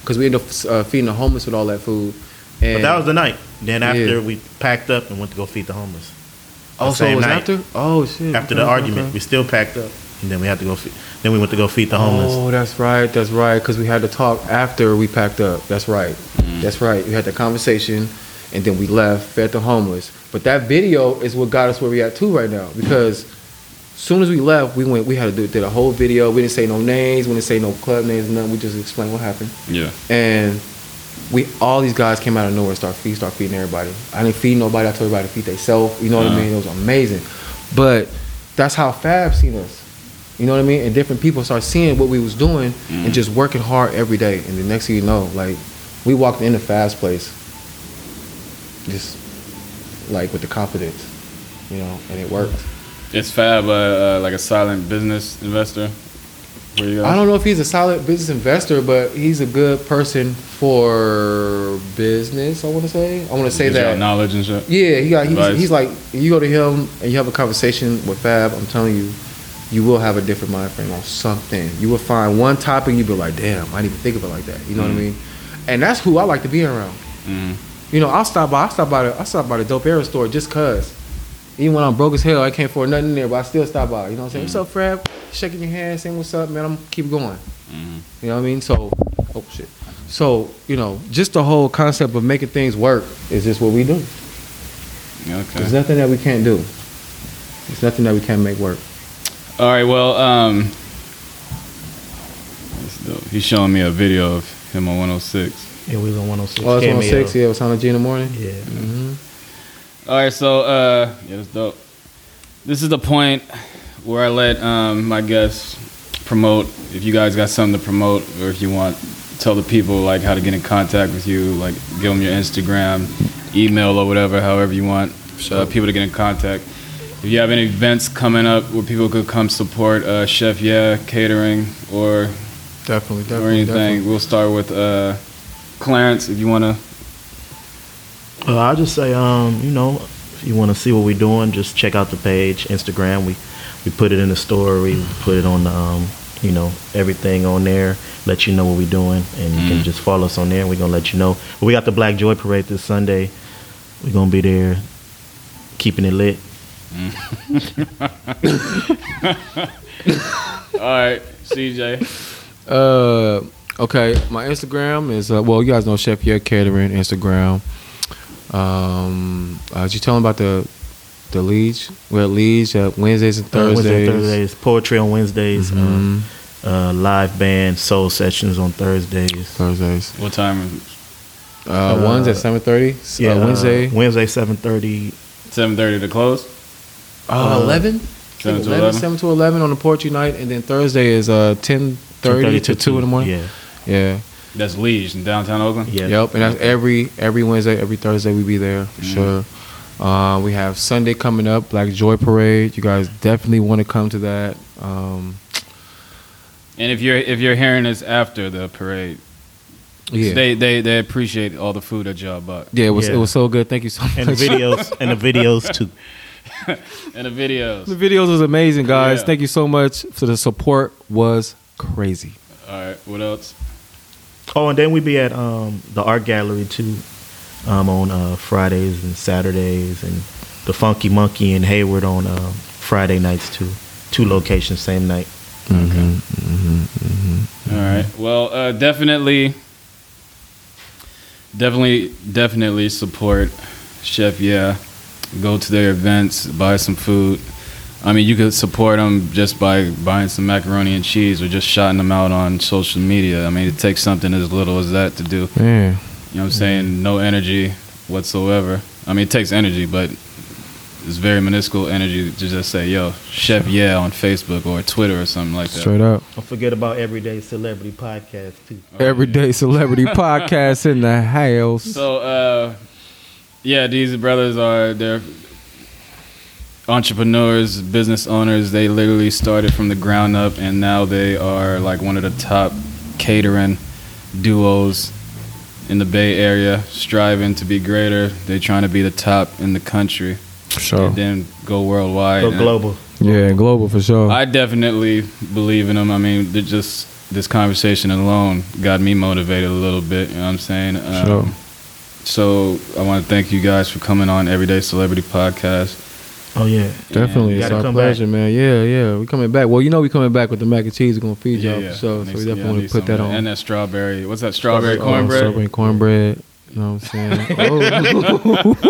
Because we ended up uh, feeding the homeless with all that food. And But that was the night. Then after Yeah. we packed up and went to go feed the homeless. oh, so it was night. after. Oh shit. After Okay, the argument, okay. we still packed up, and then we had to go. Feed, then we went to go feed the homeless. Oh, that's right. That's right. Because we had to talk after we packed up. That's right. Mm. That's right. We had the conversation, and then we left, fed the homeless. But that video is what got us where we at too right now. Because soon as we left, we went. We had to do did a whole video. We didn't say no names. We didn't say no club names. Nothing. We just explained what happened. Yeah. And we all these guys came out of nowhere start feed, start feeding everybody. I didn't feed nobody. I told everybody to feed themselves. You know what I Uh-huh. mean? It was amazing. But that's how Fab seen us. You know what I mean? And different people start seeing what we was doing and just working hard every day. And the next thing you know, like we walked in the Fab's place, just like with the confidence. you know, and it worked. Is Fab uh, uh, like a silent business investor? Where you I don't know if he's a solid business investor, but he's a good person for business. I want to say. I want to say that. knowledge and shit. Yeah, he got. He's, he's like you go to him and you have a conversation with Fab. I'm telling you, you will have a different mind frame on something. You will find one topic you be like, damn, I didn't even think of it like that. You know what I mean? And that's who I like to be around. Mhm. You know, I'll stop by. I stop by. The, I stop by the dope era store just cause. Even when I'm broke as hell, I can't afford nothing in there, but I still stop by. You know what I'm saying? What's up, Fab? Shaking your hand, saying what's up, man. I'm keep going. Mhm. You know what I mean? So, oh shit. So you know, just the whole concept of making things work is just what we do. Okay. There's nothing that we can't do. There's nothing that we can't make work. All right. Well, um, he's showing me a video of him on 106. Yeah, we was on 106. Oh, it's 106. Yeah, it was on the G in the morning. Yeah. hmm All right, so uh, yeah, that's dope. This is the point where I let um, my guests promote. If you guys got something to promote, or if you want, tell the people like how to get in contact with you. Like give them your Instagram, email, or whatever, however you want uh, people to get in contact. If you have any events coming up where people could come support uh, Chef Yeah Catering or Definitely, or anything, definitely. we'll start with uh, Clarence. If you want to Uh, I'll just say, um, you know, if you want to see what we're doing, just check out the page, Instagram. We we put it in the story, we put it on the, um, you know, everything on there. Let you know what we're doing, and you can just follow us on there. and We're gonna let you know. We got the Black Joy Parade this Sunday. We're gonna be there, keeping it lit. All right, CJ. Uh, okay. My Instagram is uh, well, you guys know Chef Yeah Catering Instagram. Um, uh, did you tell them about the the Leeds? We're at Leeds uh, Wednesdays and Uh, Thursdays. Wednesday, Thursdays, poetry on Wednesdays, uh, uh, live band soul sessions on Thursdays. Thursdays. What time? Is Uh, Uh, one's at seven thirty. Yeah, uh, Wednesday. uh, Wednesday, seven thirty. Seven thirty to close. Uh, uh, 11? Seven to 11, 11? 7 to 11 on the poetry night. And then Thursday is uh, 10 30 to 2 in the morning. Yeah, Yeah. That's Liege in downtown Oakland. yeah. Yep. And that's every every Wednesday, every Thursday we be there for sure. Uh, we have Sunday coming up, Black Joy Parade. You guys definitely want to come to that. Um, And if you're if you're hearing this after the parade, yeah. they they they appreciate all the food that y'all bought yeah, it was Yeah. it was so good. Thank you so much. And the videos, and the videos too. and the videos. the videos was amazing, guys. Yeah. Thank you so much for the support. Was crazy. All right, what else? Oh, and then we be at um, the art gallery too, um, on uh, Fridays and Saturdays, and the Funky Monkey in Hayward on uh, Friday nights too. Two locations, same night. Okay. All right. Well, uh, definitely, definitely, definitely support Chef. Yeah, go to their events, buy some food. I mean, you could support them just by buying some macaroni and cheese or just shouting them out on social media. I mean, it takes something as little as that to do. Man. You know what I'm saying? No energy whatsoever. I mean, it takes energy, but it's very minuscule energy to just say, yo, Chef Yeah on Facebook or Twitter or something like that. Straight up. Don't forget about Everyday Celebrity Podcast too. Everyday celebrity podcast in the house. So, uh, yeah, these brothers are they're entrepreneurs, business owners. They literally started from the ground up, and now they are like one of the top catering duos in the Bay Area, striving to be greater. They're trying to be the top in the country, sure. and then go worldwide. Go And global. Yeah, global for sure. I definitely believe in them. I mean, they're just this conversation alone got me motivated a little bit. You know what I'm saying? Um, Sure. So I want to thank you guys for coming on Everyday Celebrity Podcast. Oh yeah. Definitely, It's our come pleasure, man. Yeah, yeah, we coming back. Well, you know, we coming back with the mac and cheese. We're gonna feed y'all for sure. So Next- we definitely I want to put that on. And that strawberry. What's that? Strawberry Oh, cornbread. strawberry cornbread. You know what I'm saying?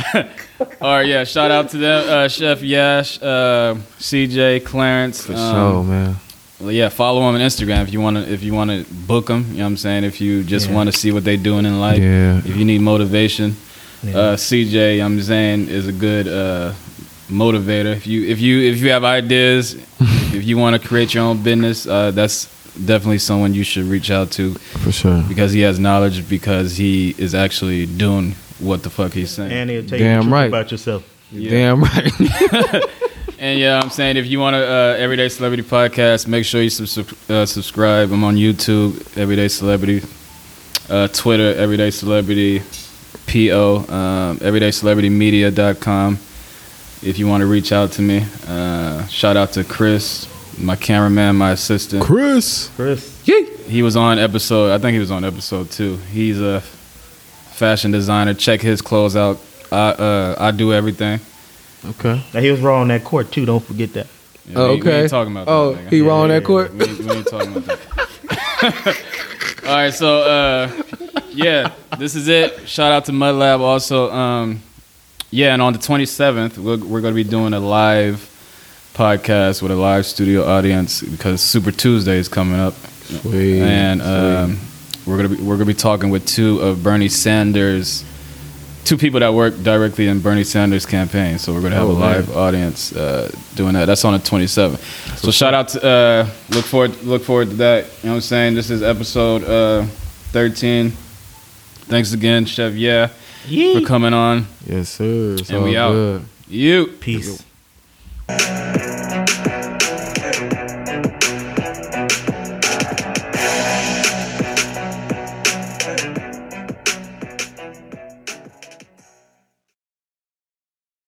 Oh. All right, yeah. Shout out to them, uh, Chef Yeah, uh, CJ, Clarence. for um, sure, man. Well, yeah, follow them on Instagram if you want to. If you want to book them, you know what I'm saying. If you just Yeah. want to see what they're doing in life, Yeah. if you need motivation, Yeah. uh, CJ, I'm saying, is a good uh, motivator. If you if you if you have ideas, if you want to create your own business, uh, that's definitely someone you should reach out to For sure. because he has knowledge because he is actually doing what the fuck he's saying. and it'll tell Damn you the truth right. about yourself. You're Damn right. And yeah, I'm saying if you want to uh, Everyday Celebrity podcast, make sure you sub- uh, subscribe. I'm on YouTube, Everyday Celebrity, uh, Twitter, Everyday Celebrity, PO, um, EverydayCelebrityMedia.com. If you want to reach out to me, uh, shout out to Chris, my cameraman, my assistant. Chris. Chris. He was on episode. I think he was on episode two. He's a fashion designer. Check his clothes out. I uh, I do everything. Okay. Now he was wrong on that court too. Don't forget that. Yeah, Oh, we- we, okay. ain't talking about Oh, that. nigga. he wrong on that Yeah, court? We, ain't- we ain't talking about that. All right, so uh, yeah, this is it. Shout out to Mud Lab also. Um, yeah, and on the 27th, we're, we're going to be doing a live podcast with a live studio audience because Super Tuesday is coming up, Sweet. and sweet. um, we're gonna be we're gonna be talking with two of Bernie Sanders, two people that work directly in Bernie Sanders' campaign. So we're gonna have Oh, a man. live audience uh, doing that. That's on the 27th. So shout out to uh, look forward look forward to that. You know what I'm saying? This is episode uh, 13. Thanks again, Chef. Yeah, for coming on. yes, sir. It's and we out. good. You. Peace.